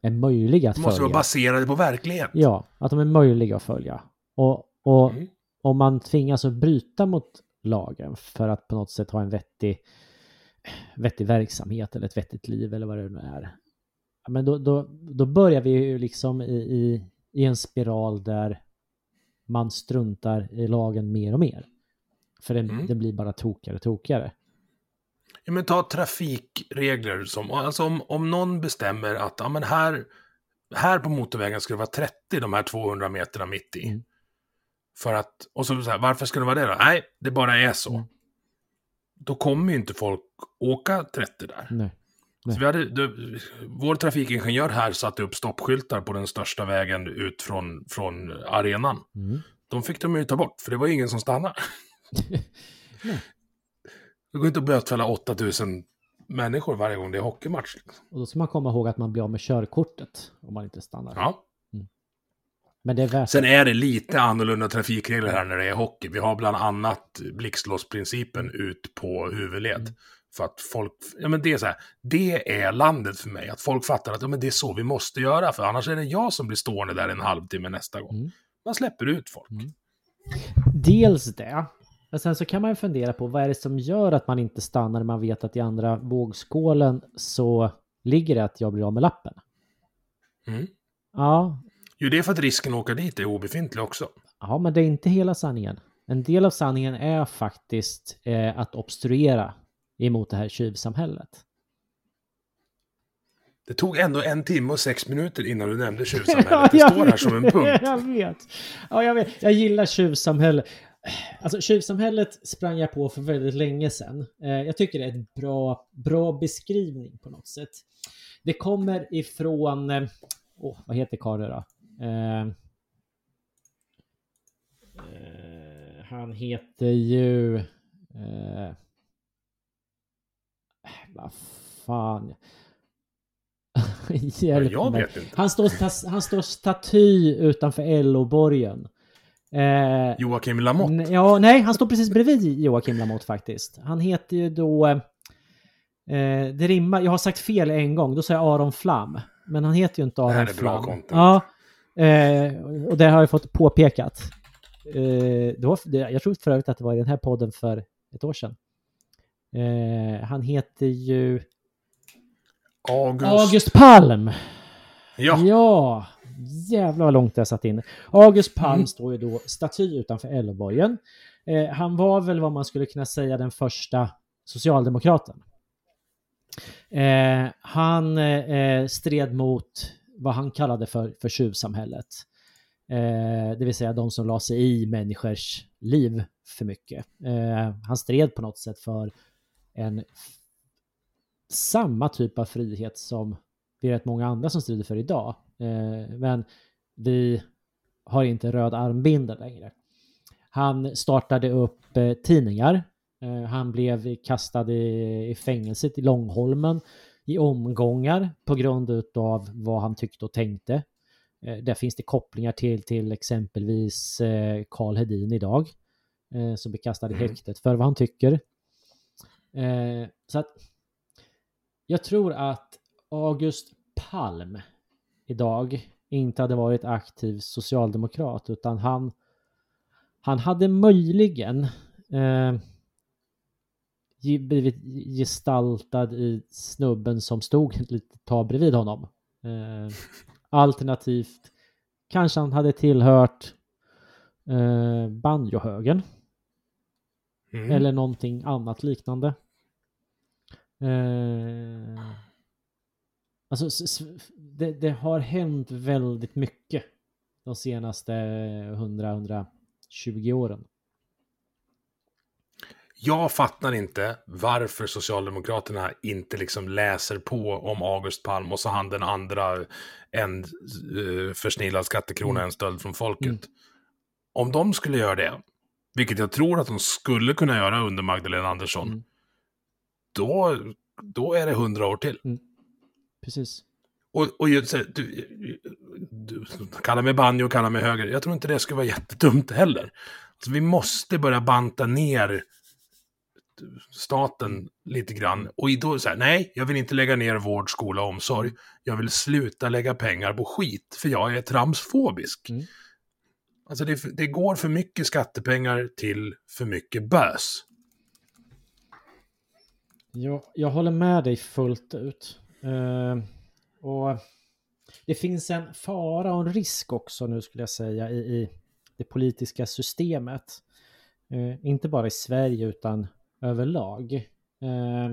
Speaker 2: är möjliga att
Speaker 1: Det måste
Speaker 2: följa.
Speaker 1: vara baserade på verklighet.
Speaker 2: Ja, att de är möjliga att följa. Och, och
Speaker 1: Mm.
Speaker 2: om man tvingas att bryta mot lagen för att på något sätt ha en vettig, vettig verksamhet eller ett vettigt liv eller vad det nu är. Men då, då, då börjar vi ju liksom i, i, i en spiral där man struntar i lagen mer och mer. För den,
Speaker 1: Mm.
Speaker 2: den blir bara tokigare och tokigare.
Speaker 1: Ja, men ta trafikregler som, alltså om, om någon bestämmer att ja, men här, här på motorvägen ska det vara 30 de här 200 meterna mitt i.
Speaker 2: Mm.
Speaker 1: För att, och så, så här, varför ska det vara det då? Nej, det bara är så.
Speaker 2: Mm.
Speaker 1: Då kommer ju inte folk åka 30 där.
Speaker 2: Nej.
Speaker 1: Så vi hade, det, vår trafikingenjör här satte upp stoppskyltar på den största vägen ut från, från arenan.
Speaker 2: Mm.
Speaker 1: De fick de ju ta bort, för det var ingen som stannade. Det går inte att bötfälla 8000 människor varje gång det är hockeymatch. Liksom.
Speaker 2: Och då ska man komma ihåg att man blir av med körkortet om man inte stannar.
Speaker 1: Ja.
Speaker 2: Men det är värt
Speaker 1: Sen är det lite annorlunda trafikregler här när det är hockey. Vi har bland annat blixtlåsprincipen ut på huvudled.
Speaker 2: Mm.
Speaker 1: För att folk, ja men det är så här, det är landet för mig. Att folk fattar att ja, men det är så vi måste göra, för annars är det jag som blir stående där en halvtimme nästa gång.
Speaker 2: Mm.
Speaker 1: Man släpper ut folk.
Speaker 2: Mm. Dels det. Men sen så kan man fundera på vad är det som gör att man inte stannar när man vet att i andra vågskålen så ligger det att jag blir av med lappen.
Speaker 1: Mm.
Speaker 2: Ja,
Speaker 1: Jo, det är för att risken att åka dit är obefintlig också.
Speaker 2: ja, men det är inte hela sanningen. En del av sanningen är faktiskt eh, att obstruera emot det här tjuvsamhället.
Speaker 1: Det tog ändå en timme och sex minuter innan du nämnde *laughs* tjuvsamhället. Det står här som en punkt. *laughs*
Speaker 2: jag vet. Ja, jag vet. Jag gillar tjuvsamhället. Alltså tjuvsamhället sprang jag på för väldigt länge sedan. Eh, jag tycker det är ett bra, bra beskrivning på något sätt. Det kommer ifrån, åh, vad heter karln då? Eh, eh, han heter ju... Eh, vad fan. *laughs* Hjälp
Speaker 1: Jag
Speaker 2: mig.
Speaker 1: vet inte.
Speaker 2: Han står, han står staty utanför LO-borgen. Eh,
Speaker 1: Joakim Lamotte.
Speaker 2: ja, nej, han står precis bredvid Joakim Lamotte faktiskt. Han heter ju då... Eh, det rimmar, jag har sagt fel en gång, då sa jag Aron Flam. Men han heter ju inte Aron
Speaker 1: här är bra
Speaker 2: Flam.
Speaker 1: content.
Speaker 2: Ja, eh, och det har jag fått påpekat. Eh, det var, det, jag tror för övrigt att det var i den här podden för ett år sedan. Eh, han heter ju
Speaker 1: August.
Speaker 2: August Palm.
Speaker 1: Ja.
Speaker 2: Ja, jävlar vad långt jag satt in. August Palm
Speaker 1: Mm.
Speaker 2: står ju då staty utanför Älvborgen. Eh, han var väl vad man skulle kunna säga den första socialdemokraten. Eh, han eh, stred mot vad han kallade för, för tjuvsamhället. Eh, det vill säga de som la sig i människors liv för mycket. Eh, han stred på något sätt för en samma typ av frihet som det är rätt många andra som strider för idag. Eh, men vi har inte röd armbindel längre. Han startade upp eh, tidningar. Eh, han blev kastad i, fängelset i Långholmen i omgångar på grund av vad han tyckte och tänkte. Där finns det kopplingar till, till exempelvis Karl Hedin idag. Som blir kastad i
Speaker 1: Mm.
Speaker 2: häktet för vad han tycker. Så att jag tror att August Palm idag inte hade varit aktiv socialdemokrat utan han, han hade möjligen eh, blivit gestaltad i snubben som stod *laughs* ett litet tag bredvid honom. Eh, alternativt kanske han hade tillhört eh, banjohögern
Speaker 1: Mm.
Speaker 2: eller någonting annat liknande. Eh, alltså, det, det har hänt väldigt mycket de senaste 100-120 åren.
Speaker 1: Jag fattar inte varför Socialdemokraterna inte liksom läser på om August Palm och så han den andra en uh, försnillad skattekrona,
Speaker 2: Mm.
Speaker 1: en stöld från folket.
Speaker 2: Mm.
Speaker 1: Om de skulle göra det, vilket jag tror att de skulle kunna göra under Magdalena Andersson,
Speaker 2: Mm.
Speaker 1: då, då är det hundra år till.
Speaker 2: Precis.
Speaker 1: Och, och just, du, du, kalla mig banjo och kalla mig höger. Jag tror inte det skulle vara jättedumt heller. Alltså, vi måste börja banta ner staten lite grann. Och då så här, nej, jag vill inte lägga ner vård, skola och omsorg. Jag vill sluta lägga pengar på skit, för jag är tramsfobisk.
Speaker 2: Mm.
Speaker 1: Alltså det, det går för mycket skattepengar till för mycket bös.
Speaker 2: Jag, jag håller med dig fullt ut. Eh, och det finns en fara och en risk också nu skulle jag säga i, i det politiska systemet. Eh, inte bara i Sverige utan överlag. Eh,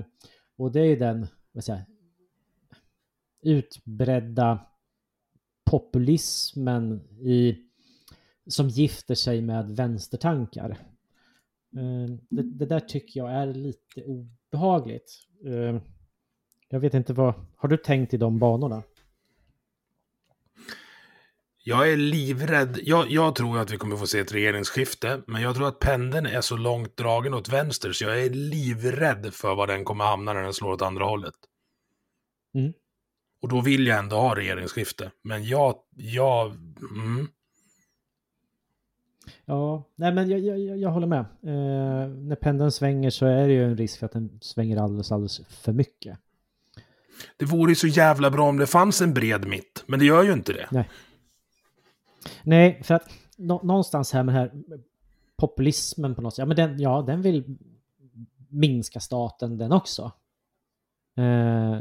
Speaker 2: och det är ju den vad säger, utbredda populismen i, som gifter sig med vänstertankar. Eh, det, det där tycker jag är lite obehagligt. Eh, jag vet inte vad, har du tänkt i de banorna?
Speaker 1: Jag är livrädd. Jag, jag tror att vi kommer få se ett regeringsskifte, men jag tror att pendeln är så långt dragen åt vänster så jag är livrädd för var den kommer hamna när den slår åt andra hållet.
Speaker 2: Mm.
Speaker 1: Och då vill jag ändå ha regeringsskifte. Men jag, jag, mm,
Speaker 2: Ja, nej men jag, jag, jag- jag håller med. Eh, när pendeln svänger så är det ju en risk för att den svänger alldeles, alldeles för mycket
Speaker 1: det vore ju så jävla bra om det fanns en bred mitt, men det gör ju inte det.
Speaker 2: Nej, för att nå, någonstans här med den här populismen på något sätt, ja men den, ja, den vill minska staten den också. Eh,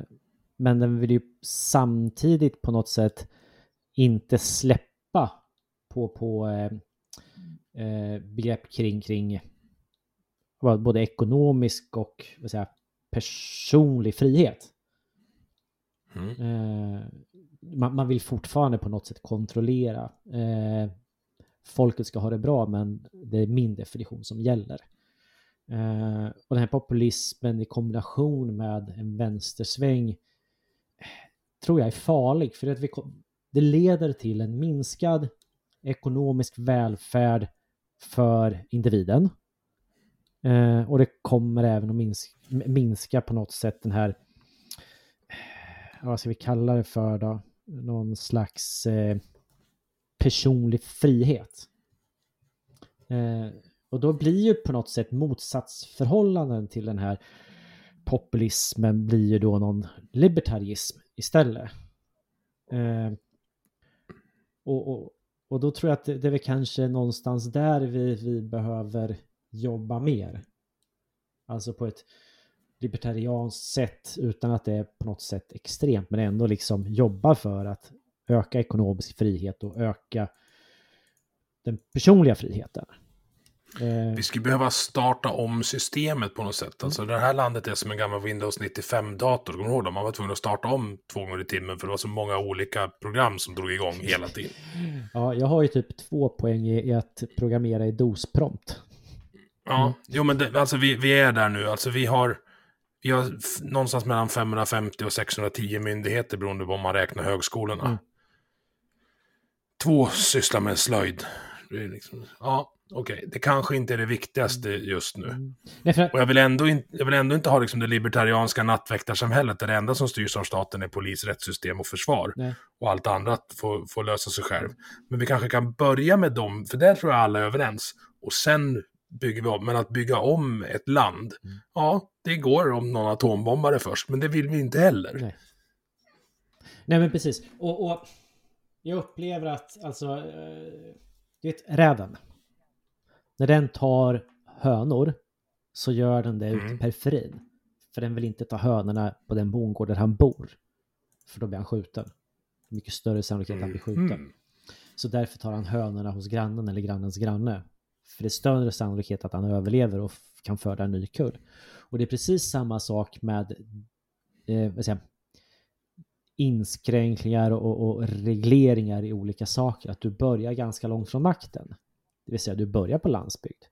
Speaker 2: men den vill ju samtidigt på något sätt inte släppa på, på eh, eh, begrepp kring, kring både ekonomisk och vad säger, personlig frihet.
Speaker 1: Mm.
Speaker 2: Eh, man, man vill fortfarande på något sätt kontrollera. Eh, folket ska ha det bra, men det är min definition som gäller. Eh, och den här populismen i kombination med en vänstersväng eh, tror jag är farlig, för att vi, kom- det leder till en minskad ekonomisk välfärd för individen. Eh, och det kommer även att minska, minska på något sätt den här vad ska vi kalla det för då? Någon slags eh, personlig frihet. Eh, och då blir ju på något sätt motsatsförhållanden till den här populismen blir ju då någon libertarism istället. Eh, och, och, och då tror jag att det, det är väl kanske någonstans där vi, vi behöver jobba mer. Alltså på ett libertarianskt sätt utan att det är på något sätt extremt men ändå liksom jobba för att öka ekonomisk frihet och öka den personliga friheten. Eh,
Speaker 1: Vi skulle behöva starta om systemet på något sätt. Alltså det här landet är som en gammal Windows 95-dator. Kommer du ihåg det? Man var tvungen att starta om två gånger i timmen för det var så många olika program som drog igång hela tiden.
Speaker 2: ja, jag har ju typ två poäng i, i att programmera i DOS-prompt.
Speaker 1: Ja, jo men det, alltså vi, vi är där nu. Alltså vi har, vi har någonstans mellan 550 och 610 myndigheter beroende på om man räknar högskolorna.
Speaker 2: Mm.
Speaker 1: Två sysslar med slöjd. Liksom, ja, okej. Det kanske inte är det viktigaste just nu.
Speaker 2: För att,
Speaker 1: Och jag vill ändå, in, jag vill ändå inte ha liksom det libertarianska nattväktarsamhället där det enda som styrs av staten är polis, rättssystem och försvar.
Speaker 2: nej.
Speaker 1: Och allt annat får, får lösa sig själv. Men vi kanske kan börja med dem, för där tror jag alla är överens. Och sen bygger vi om. Men att bygga om ett land,
Speaker 2: Mm.
Speaker 1: ja, det går om någon atombombar det först. Men det vill vi inte heller.
Speaker 2: Nej. Nej men precis. Och, och jag upplever att alltså, eh, du vet räven. När den tar hönor så gör den det ut i
Speaker 1: Mm.
Speaker 2: periferin. För den vill inte ta hönorna på den bondgård där han bor. För då blir han skjuten. Mycket större sannolikhet att han blir skjuten.
Speaker 1: Mm.
Speaker 2: Så därför tar han hönorna hos grannen eller grannens granne. För det är större sannolikhet att han överlever och kan föda en ny kull. Och det är precis samma sak med eh, vad säger, inskränkningar och, och regleringar i olika saker. Att du börjar ganska långt från makten. Det vill säga du börjar på landsbygd.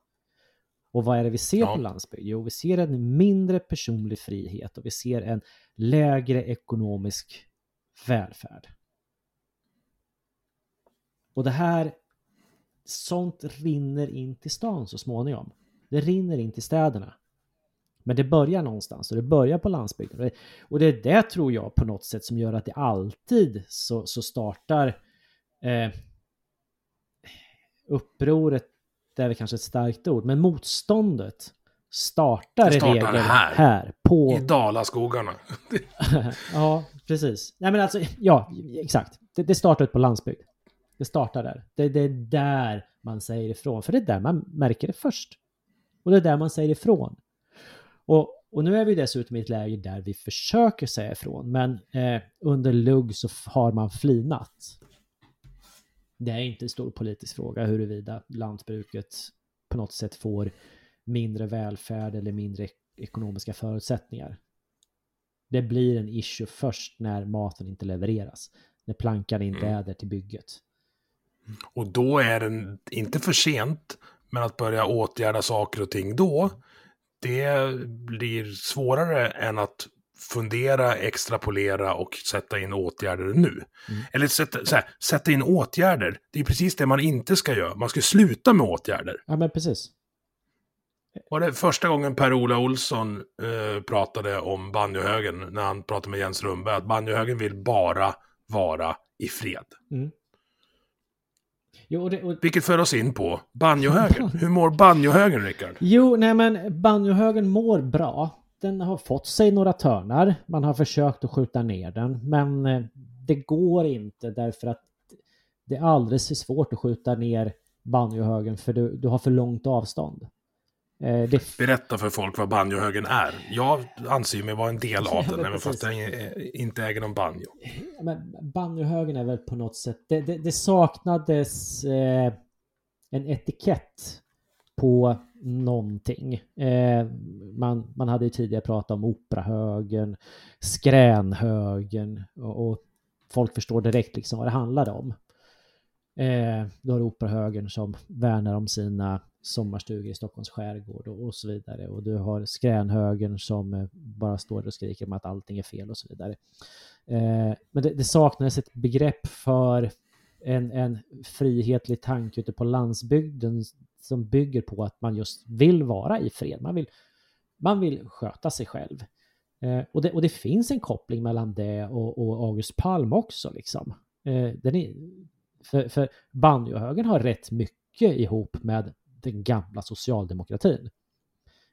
Speaker 2: Och vad är det vi ser
Speaker 1: Ja.
Speaker 2: på landsbygd? Jo, vi ser en mindre personlig frihet och vi ser en lägre ekonomisk välfärd. Och det här sånt rinner in till stan så småningom. Det rinner in till städerna. Men det börjar någonstans och det börjar på landsbygden. Och det är det tror jag på något sätt som gör att det alltid så, så startar eh, upproret, det är väl kanske ett starkt ord, men motståndet startar,
Speaker 1: Det startar
Speaker 2: i regel
Speaker 1: här.
Speaker 2: här på...
Speaker 1: I Dalaskogarna. *laughs* *laughs*
Speaker 2: ja, precis. Nej men alltså, ja, exakt. Det, det startar ut på landsbygd. Det startar där. Det, det är där man säger ifrån, för det är där man märker det först. Och det är där man säger ifrån. Och, och nu är vi dessutom i ett läge där vi försöker säga ifrån, men eh, under lugg så har man flinat. Det är inte en stor politisk fråga huruvida lantbruket på något sätt får mindre välfärd eller mindre ek- ekonomiska förutsättningar. Det blir en issue först när maten inte levereras. När plankan inte
Speaker 1: Mm.
Speaker 2: är där till bygget.
Speaker 1: Och då är det inte för sent, men att börja åtgärda saker och ting då, det blir svårare än att fundera, extrapolera och sätta in åtgärder nu.
Speaker 2: Mm.
Speaker 1: Eller sätta, så här, sätta in åtgärder, det är precis det man inte ska göra. Man ska sluta med åtgärder.
Speaker 2: Ja men precis.
Speaker 1: Var det första gången Per-Ola Olsson eh, pratade om banjohögen, när han pratade med Jens Rundberg, att banjohögen vill bara vara i fred.
Speaker 2: Mm. Jo, det, och,
Speaker 1: Vilket för oss in på banjohögen. Hur mår banjohögen, Rickard?
Speaker 2: jo, nej men banjohögen mår bra. Den har fått sig några törnar. Man har försökt att skjuta ner den, men eh, det går inte därför att det är alldeles för svårt att skjuta ner banjohögen för du, du har för långt avstånd. Eh, det,
Speaker 1: Berätta för folk vad banjohögen är. Jag anser mig vara en del av *laughs* den, även fast jag eh, inte äger någon banjo.
Speaker 2: men banjohögen är väl på något sätt, det, det, det saknades eh, en etikett på någonting. Eh, man, man hade ju tidigare pratat om operahögen, skränhögen och, och folk förstår direkt liksom vad det handlade om. Eh, du har operahögern som värnar om sina sommarstugor i Stockholms skärgård och, och så vidare. Och du har skränhögern som eh, bara står och skriker om att allting är fel och så vidare. Eh, men det, det saknades ett begrepp för en, en frihetlig tanke ute på landsbygden som bygger på att man just vill vara i fred. Man vill, man vill sköta sig själv. Eh, och, det, och det finns en koppling mellan det och, och August Palm också. Liksom. Eh, den är, för, för banjohögern har rätt mycket ihop med den gamla socialdemokratin.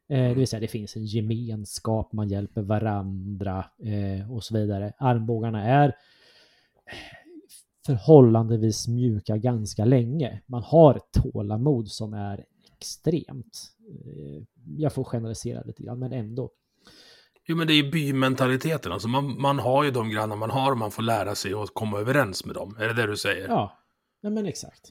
Speaker 2: Eh, det vill säga det finns en gemenskap, man hjälper varandra eh, och så vidare. Armbågarna är förhållandevis mjuka ganska länge. Man har tålamod som är extremt. Eh, jag får generalisera lite grann, men ändå.
Speaker 1: Jo, men det är ju bymentaliteten. Alltså man, man har ju de grannar man har och man får lära sig att komma överens med dem. Är det det du säger?
Speaker 2: Ja, ja men exakt.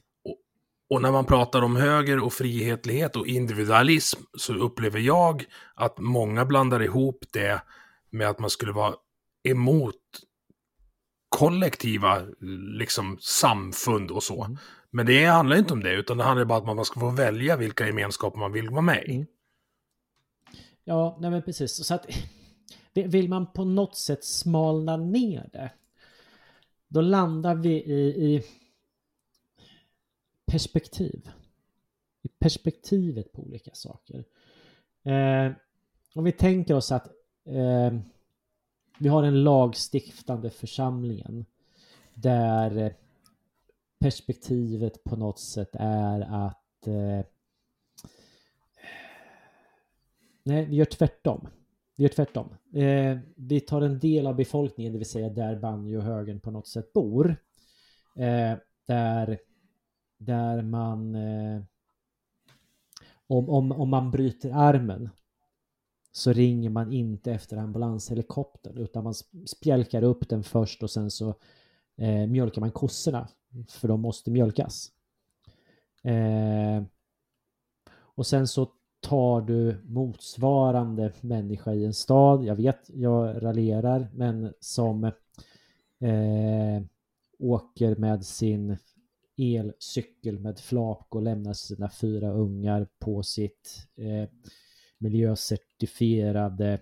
Speaker 1: Och när man pratar om höger och frihetlighet och individualism så upplever jag att många blandar ihop det med att man skulle vara emot kollektiva liksom samfund och så.
Speaker 2: Mm.
Speaker 1: Men det handlar inte om det, utan det handlar bara om att man ska få välja vilka gemenskaper man vill vara med i.
Speaker 2: Mm. Ja, nej men precis. Så att *laughs* vill man på något sätt smalna ner det, då landar vi i, i perspektiv. I perspektivet på olika saker. Eh, om vi tänker oss att eh, vi har en lagstiftande församlingen där eh, perspektivet på något sätt är att eh, Nej, vi gör tvärtom. Vi gör tvärtom. Eh, vi tar en del av befolkningen, det vill säga där banjohögern på något sätt bor. Eh, där, där man... Eh, om, om, om man bryter armen så ringer man inte efter ambulanshelikoptern utan man spjälkar upp den först och sen så eh, mjölkar man kossorna för de måste mjölkas. Eh, och sen så tar du motsvarande människa i en stad, jag vet, jag raljerar, men som eh, åker med sin elcykel med flak och lämnar sina fyra ungar på sitt eh, miljöcertifierade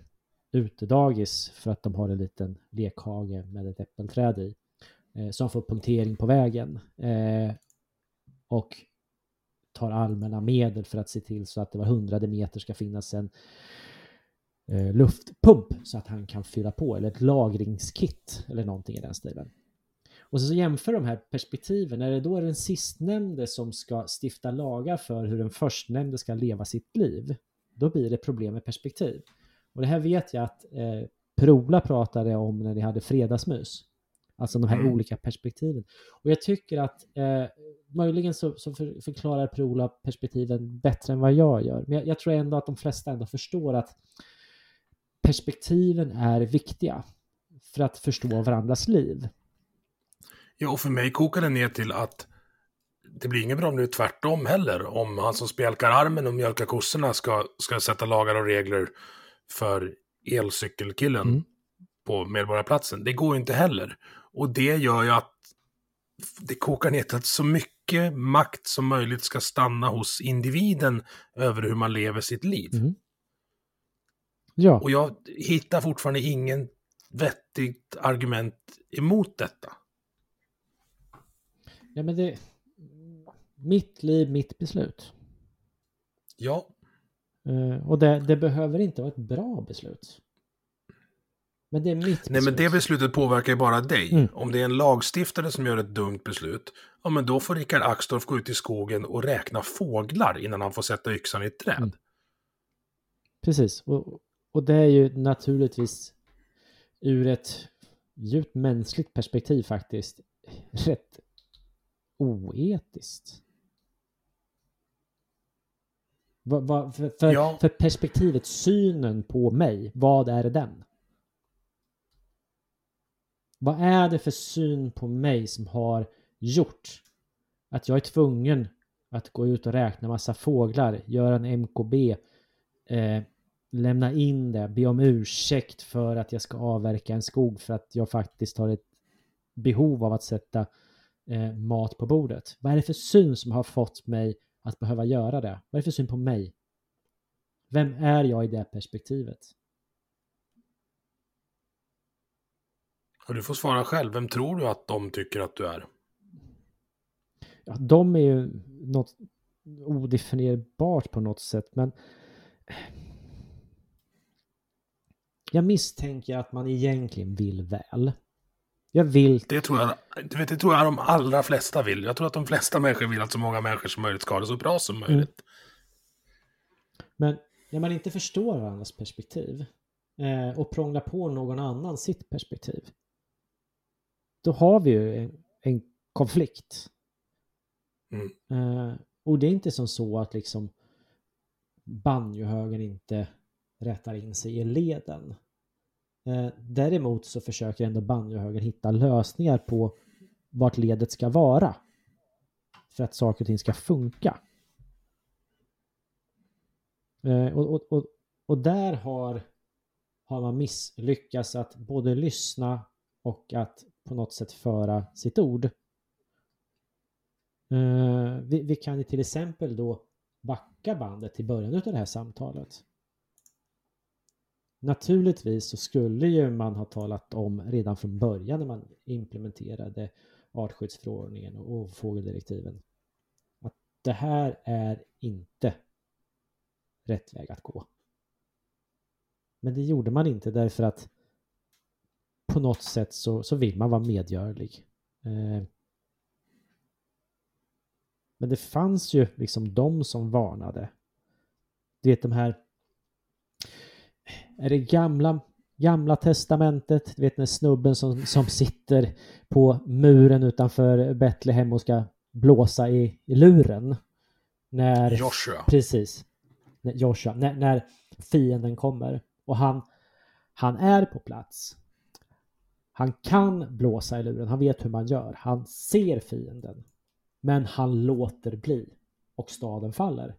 Speaker 2: utedagis för att de har en liten lekhage med ett äppelträd i. Eh, som får punktering på vägen. Eh, och tar allmänna medel för att se till så att det var hundrade meter ska finnas en eh, luftpump så att han kan fylla på eller ett lagringskit eller någonting i den stilen. Och så jämför de här perspektiven. Är det då den sistnämnde som ska stifta lagar för hur den förstnämnde ska leva sitt liv? Då blir det problem med perspektiv. Och det här vet jag att eh, Prola pratade om när ni hade fredagsmys. Alltså de här
Speaker 1: Mm.
Speaker 2: olika perspektiven. Och jag tycker att eh, möjligen så, så för, förklarar Prola perspektiven bättre än vad jag gör. Men jag, jag tror ändå att de flesta ändå förstår att perspektiven är viktiga för att förstå varandras liv.
Speaker 1: Ja, och för mig kokar det ner till att det blir inget bra om det är tvärtom heller. Om han som spjälkar armen och mjölkar kossorna ska, ska sätta lagar och regler för elcykelkillen
Speaker 2: Mm.
Speaker 1: på Medborgarplatsen. Det går inte heller. Och det gör ju att det kokar ner till att så mycket makt som möjligt ska stanna hos individen över hur man lever sitt liv.
Speaker 2: Mm. Ja,
Speaker 1: Och jag hittar fortfarande ingen vettigt argument emot detta.
Speaker 2: Ja men det... Mitt liv, mitt beslut.
Speaker 1: Ja,
Speaker 2: Eh, och det, det behöver inte vara ett bra beslut. Men det är mitt beslut.
Speaker 1: Nej, men det beslutet påverkar ju bara dig.
Speaker 2: Mm.
Speaker 1: Om det är en lagstiftare som gör ett dumt beslut, ja men då får Rickard Axdorff gå ut i skogen och räkna fåglar innan han får sätta yxan i ett träd.
Speaker 2: Mm. Precis, och, och det är ju naturligtvis ur ett djupt mänskligt perspektiv faktiskt rätt oetiskt. Va, va, för, för,
Speaker 1: Ja.
Speaker 2: för perspektivet, synen på mig, vad är den? Vad är det för syn på mig som har gjort att jag är tvungen att gå ut och räkna massa fåglar, göra en MKB, eh, lämna in det, be om ursäkt för att jag ska avverka en skog för att jag faktiskt har ett behov av att sätta eh, mat på bordet. Vad är det för syn som har fått mig att behöva göra det? Vad är det för syn på mig? Vem är jag i det perspektivet?
Speaker 1: Och du får svara själv, vem tror du att de tycker att du är?
Speaker 2: Ja, de är ju något odefinierbart på något sätt, men jag misstänker att man egentligen vill väl. Jag vill
Speaker 1: Det tror jag, du vet, det tror jag de allra flesta vill. Jag tror att de flesta människor vill att så många människor som möjligt ska ha det så bra som möjligt.
Speaker 2: Men när man inte förstår varandras perspektiv eh, och prånglar på någon annan sitt perspektiv. Då har vi ju en, en konflikt.
Speaker 1: Mm.
Speaker 2: Eh, och det är inte som så att liksom banjohögern inte rättar in sig i leden. Eh, däremot så försöker ändå banjohögern hitta lösningar på vart ledet ska vara. För att saker och ting ska funka. Eh, och, och, och, och där har, har man misslyckats att både lyssna och att på något sätt föra sitt ord. Eh, vi, vi kan ju till exempel då backa bandet till början av det här samtalet. Naturligtvis så skulle ju man ha talat om redan från början när man implementerade artskyddsförordningen och fågeldirektiven att det här är inte rätt väg att gå. Men det gjorde man inte därför att på något sätt så, så vill man vara medgörlig. Eh, men det fanns ju liksom de som varnade. Du vet de här är det gamla, gamla testamentet? Du vet den snubben som, som sitter på muren utanför Betlehem och ska blåsa i, i luren. När,
Speaker 1: Joshua.
Speaker 2: Precis. När, Joshua, när, när fienden kommer. Och han, han är på plats. Han kan blåsa i luren, han vet hur man gör. Han ser fienden. Men han låter bli. Och staden faller.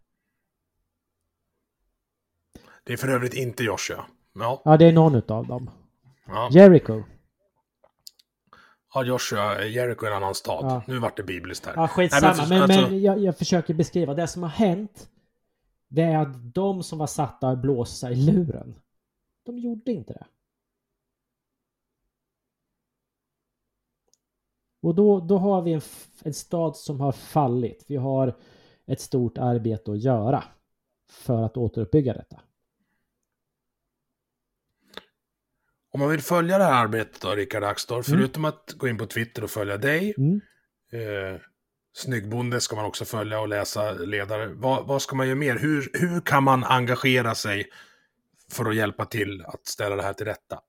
Speaker 1: Det är för övrigt inte Joshua. Ja,
Speaker 2: Ja, det är någon utav dem.
Speaker 1: ja.
Speaker 2: Jericho.
Speaker 1: ja Joshua, Jericho är en annan stad.
Speaker 2: Ja.
Speaker 1: Nu vart det bibliskt här.
Speaker 2: Ja, skitsamma.
Speaker 1: Nej,
Speaker 2: men
Speaker 1: men, alltså-
Speaker 2: men jag, jag försöker beskriva. Det som har hänt, det är att de som var satta att blåsa i luren, de gjorde inte det. Och då, då har vi en, en stad som har fallit. Vi har ett stort arbete att göra för att återuppbygga detta.
Speaker 1: Om man vill följa det här arbetet då, Rickard Axdorff,
Speaker 2: Mm.
Speaker 1: förutom att gå in på Twitter och följa dig,
Speaker 2: Mm.
Speaker 1: eh, Snyggbonde ska man också följa och läsa ledare. Vad, vad ska man göra mer? Hur, hur kan man engagera sig för att hjälpa till att ställa det här till rätta?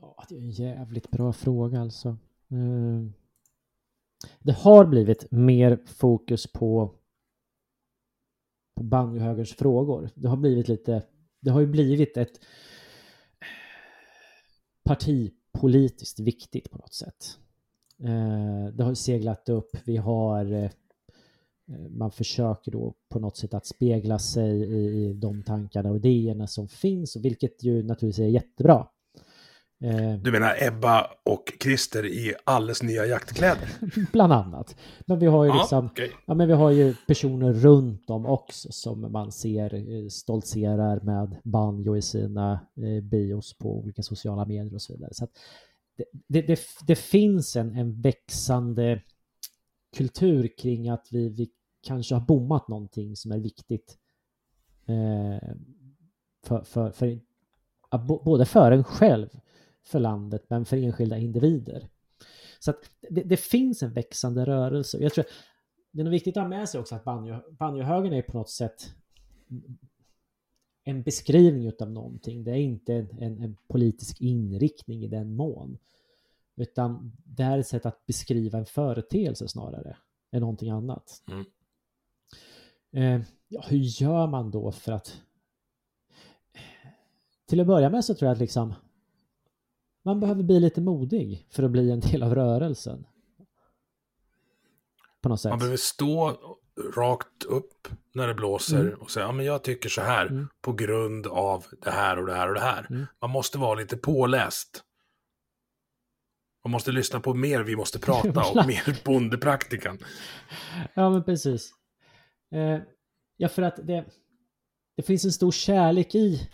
Speaker 2: Ja, det är en jävligt bra fråga alltså. Eh, Det har blivit mer fokus på, på banjohögerns frågor. Det har blivit lite, det har ju blivit ett partipolitiskt viktigt på något sätt. Eh, Det har seglat upp, vi har eh, eh man försöker då på något sätt att spegla sig i, i de tankarna och idéerna som finns, vilket ju naturligtvis är jättebra. Eh,
Speaker 1: Du menar Ebba och Christer i alldeles nya jaktkläder? *laughs*
Speaker 2: bland annat. Men vi har ju
Speaker 1: Ja,
Speaker 2: liksom,
Speaker 1: okej.
Speaker 2: ja men vi har ju personer runt om också som man ser eh, stoltserar med banjo i sina eh, bios på olika sociala medier och så vidare. Så det, det, det, det finns en, en växande kultur kring att vi, vi kanske har bommat någonting som är viktigt eh, för, för, för, ja, både för en själv, för landet, men för enskilda individer. Så att det, det finns en växande rörelse. Jag tror det är nog viktigt att ha med sig också att banjo, banjohögern är på något sätt en beskrivning av någonting. Det är inte en, en, en politisk inriktning i den mån. Utan det här är ett sätt att beskriva en företeelse snarare än någonting annat.
Speaker 1: Mm.
Speaker 2: Eh, ja, hur gör man då för att... Till att börja med så tror jag att liksom man behöver bli lite modig för att bli en del av rörelsen. På något sätt.
Speaker 1: Man behöver stå rakt upp när det blåser
Speaker 2: Mm.
Speaker 1: och säga, ja men jag tycker så här
Speaker 2: Mm.
Speaker 1: på grund av det här och det här och det här.
Speaker 2: Mm.
Speaker 1: Man måste vara lite påläst. Man måste lyssna på mer Vi måste *laughs* prata och mer Bondepraktikan.
Speaker 2: Ja, men precis. Eh, ja, för att det, det finns en stor kärlek i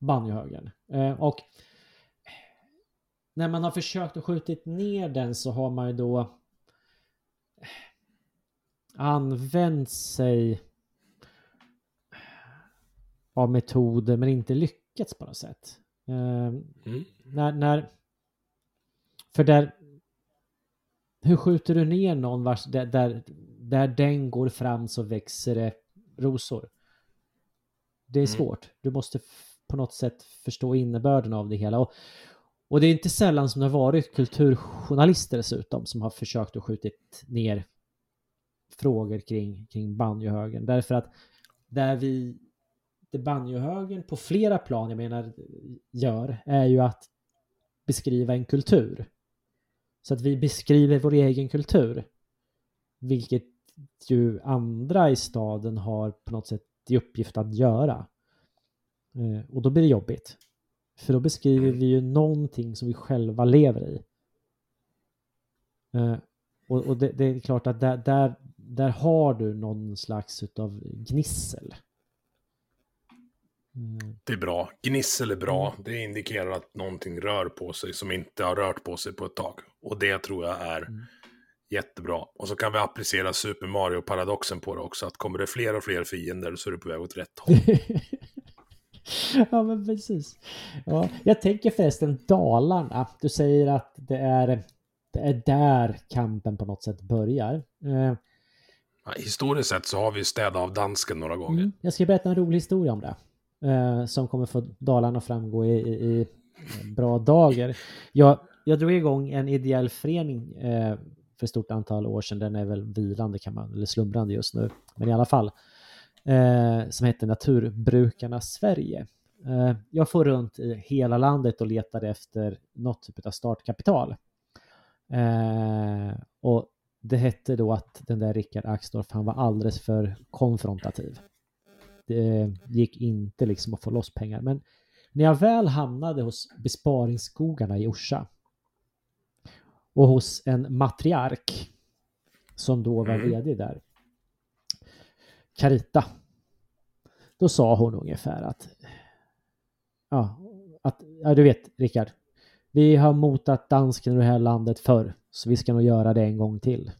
Speaker 2: banjohögern. Eh, och när man har försökt att skjutit ner den så har man ju då använt sig av metoder men inte lyckats på något sätt. Eh,
Speaker 1: Mm.
Speaker 2: när, när, för där, hur skjuter du ner någon vars, där, där, där den går fram så växer det rosor? Det är
Speaker 1: Mm.
Speaker 2: svårt. Du måste på något sätt förstå innebörden av det hela. Och, och det är inte sällan som det har varit kulturjournalister dessutom som har försökt att skjutit ner frågor kring, kring banjohögern. Därför att där vi, det banjohögern på flera plan, jag menar, gör, är ju att beskriva en kultur. Så att vi beskriver vår egen kultur. Vilket ju andra i staden har på något sätt i uppgift att göra. Eh, och då blir det jobbigt. För då beskriver vi ju någonting som vi själva lever i. Eh, och och det, det är klart att där, där, där har du någon slags utav gnissel. Mm.
Speaker 1: Det är bra. Gnissel är bra.
Speaker 2: Mm.
Speaker 1: Det indikerar att någonting rör på sig som inte har rört på sig på ett tag. Och det tror jag är
Speaker 2: Mm.
Speaker 1: jättebra. Och så kan vi applicera Super Mario-paradoxen på det också. Att kommer det fler och fler fiender så är du på väg åt rätt håll. *laughs* *laughs*
Speaker 2: ja, men precis. Ja, jag tänker förresten Dalarna. Du säger att det är, det är där kampen på något sätt börjar. Eh,
Speaker 1: Ja, historiskt sett så har vi städat av dansken några gånger.
Speaker 2: mm, jag ska berätta en rolig historia om det. Eh, som kommer få Dalarna att framgå i, i, i bra dagar. Jag, jag drog igång en ideell förening eh, för ett stort antal år sedan. Den är väl vilande kan man, eller slumrande just nu. Men i alla fall. Eh, som heter Naturbrukarnas Sverige. Eh, jag får runt i hela landet och letar efter något typ av startkapital. Eh, och det hette då att den där Rickard Axdorff, han var alldeles för konfrontativ. Det gick inte liksom att få loss pengar. Men när jag väl hamnade hos besparingsskogarna i Orsa och hos en matriark som då var
Speaker 1: Mm.
Speaker 2: vd där, Carita, då sa hon ungefär att ja, att, ja du vet Rickard, vi har motat dansken ur det här landet förr, så vi ska nog göra det en gång till.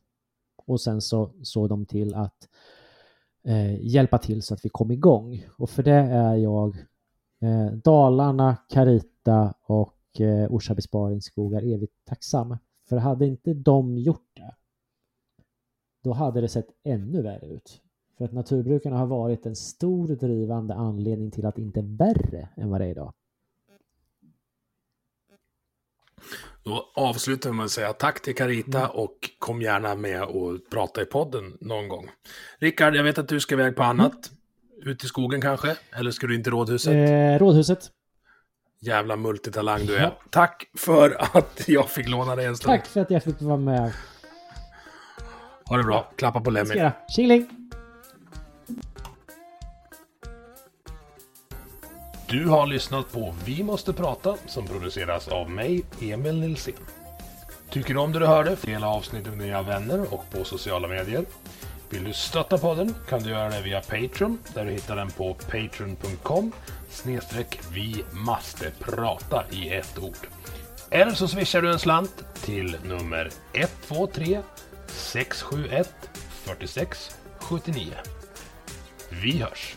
Speaker 2: och sen så såg de till att eh, hjälpa till så att vi kom igång. Och för det är jag eh, Dalarna, Carita och eh, Orsa Besparingsskogar evigt tacksam. För hade inte de gjort det, då hade det sett ännu värre ut. För att naturbrukarna har varit en stor drivande anledning till att det inte är värre än vad det är idag.
Speaker 1: Då avslutar vi med att säga tack till Carita mm. och kom gärna med och prata i podden någon gång. Rickard, jag vet att du ska iväg på annat. Mm. Ut i skogen kanske? Eller ska du in till Rådhuset?
Speaker 2: Eh, rådhuset.
Speaker 1: Jävla multitalang du är. Ja. Tack för att jag fick låna dig en stund.
Speaker 2: Tack för att jag fick vara med.
Speaker 1: Ha det bra. Klappa på Lemmy.
Speaker 2: Tjingeling!
Speaker 1: Du har lyssnat på Vi måste prata som produceras av mig, Emil Nilsson. Tycker du om det du hörde? Dela avsnittet med dina vänner och på sociala medier. Vill du stötta podden kan du göra det via Patreon där du hittar den på patreon.com snedstreck vi måste prata i ett ord. Eller så swishar du en slant till nummer 123 671 46 79. Vi hörs!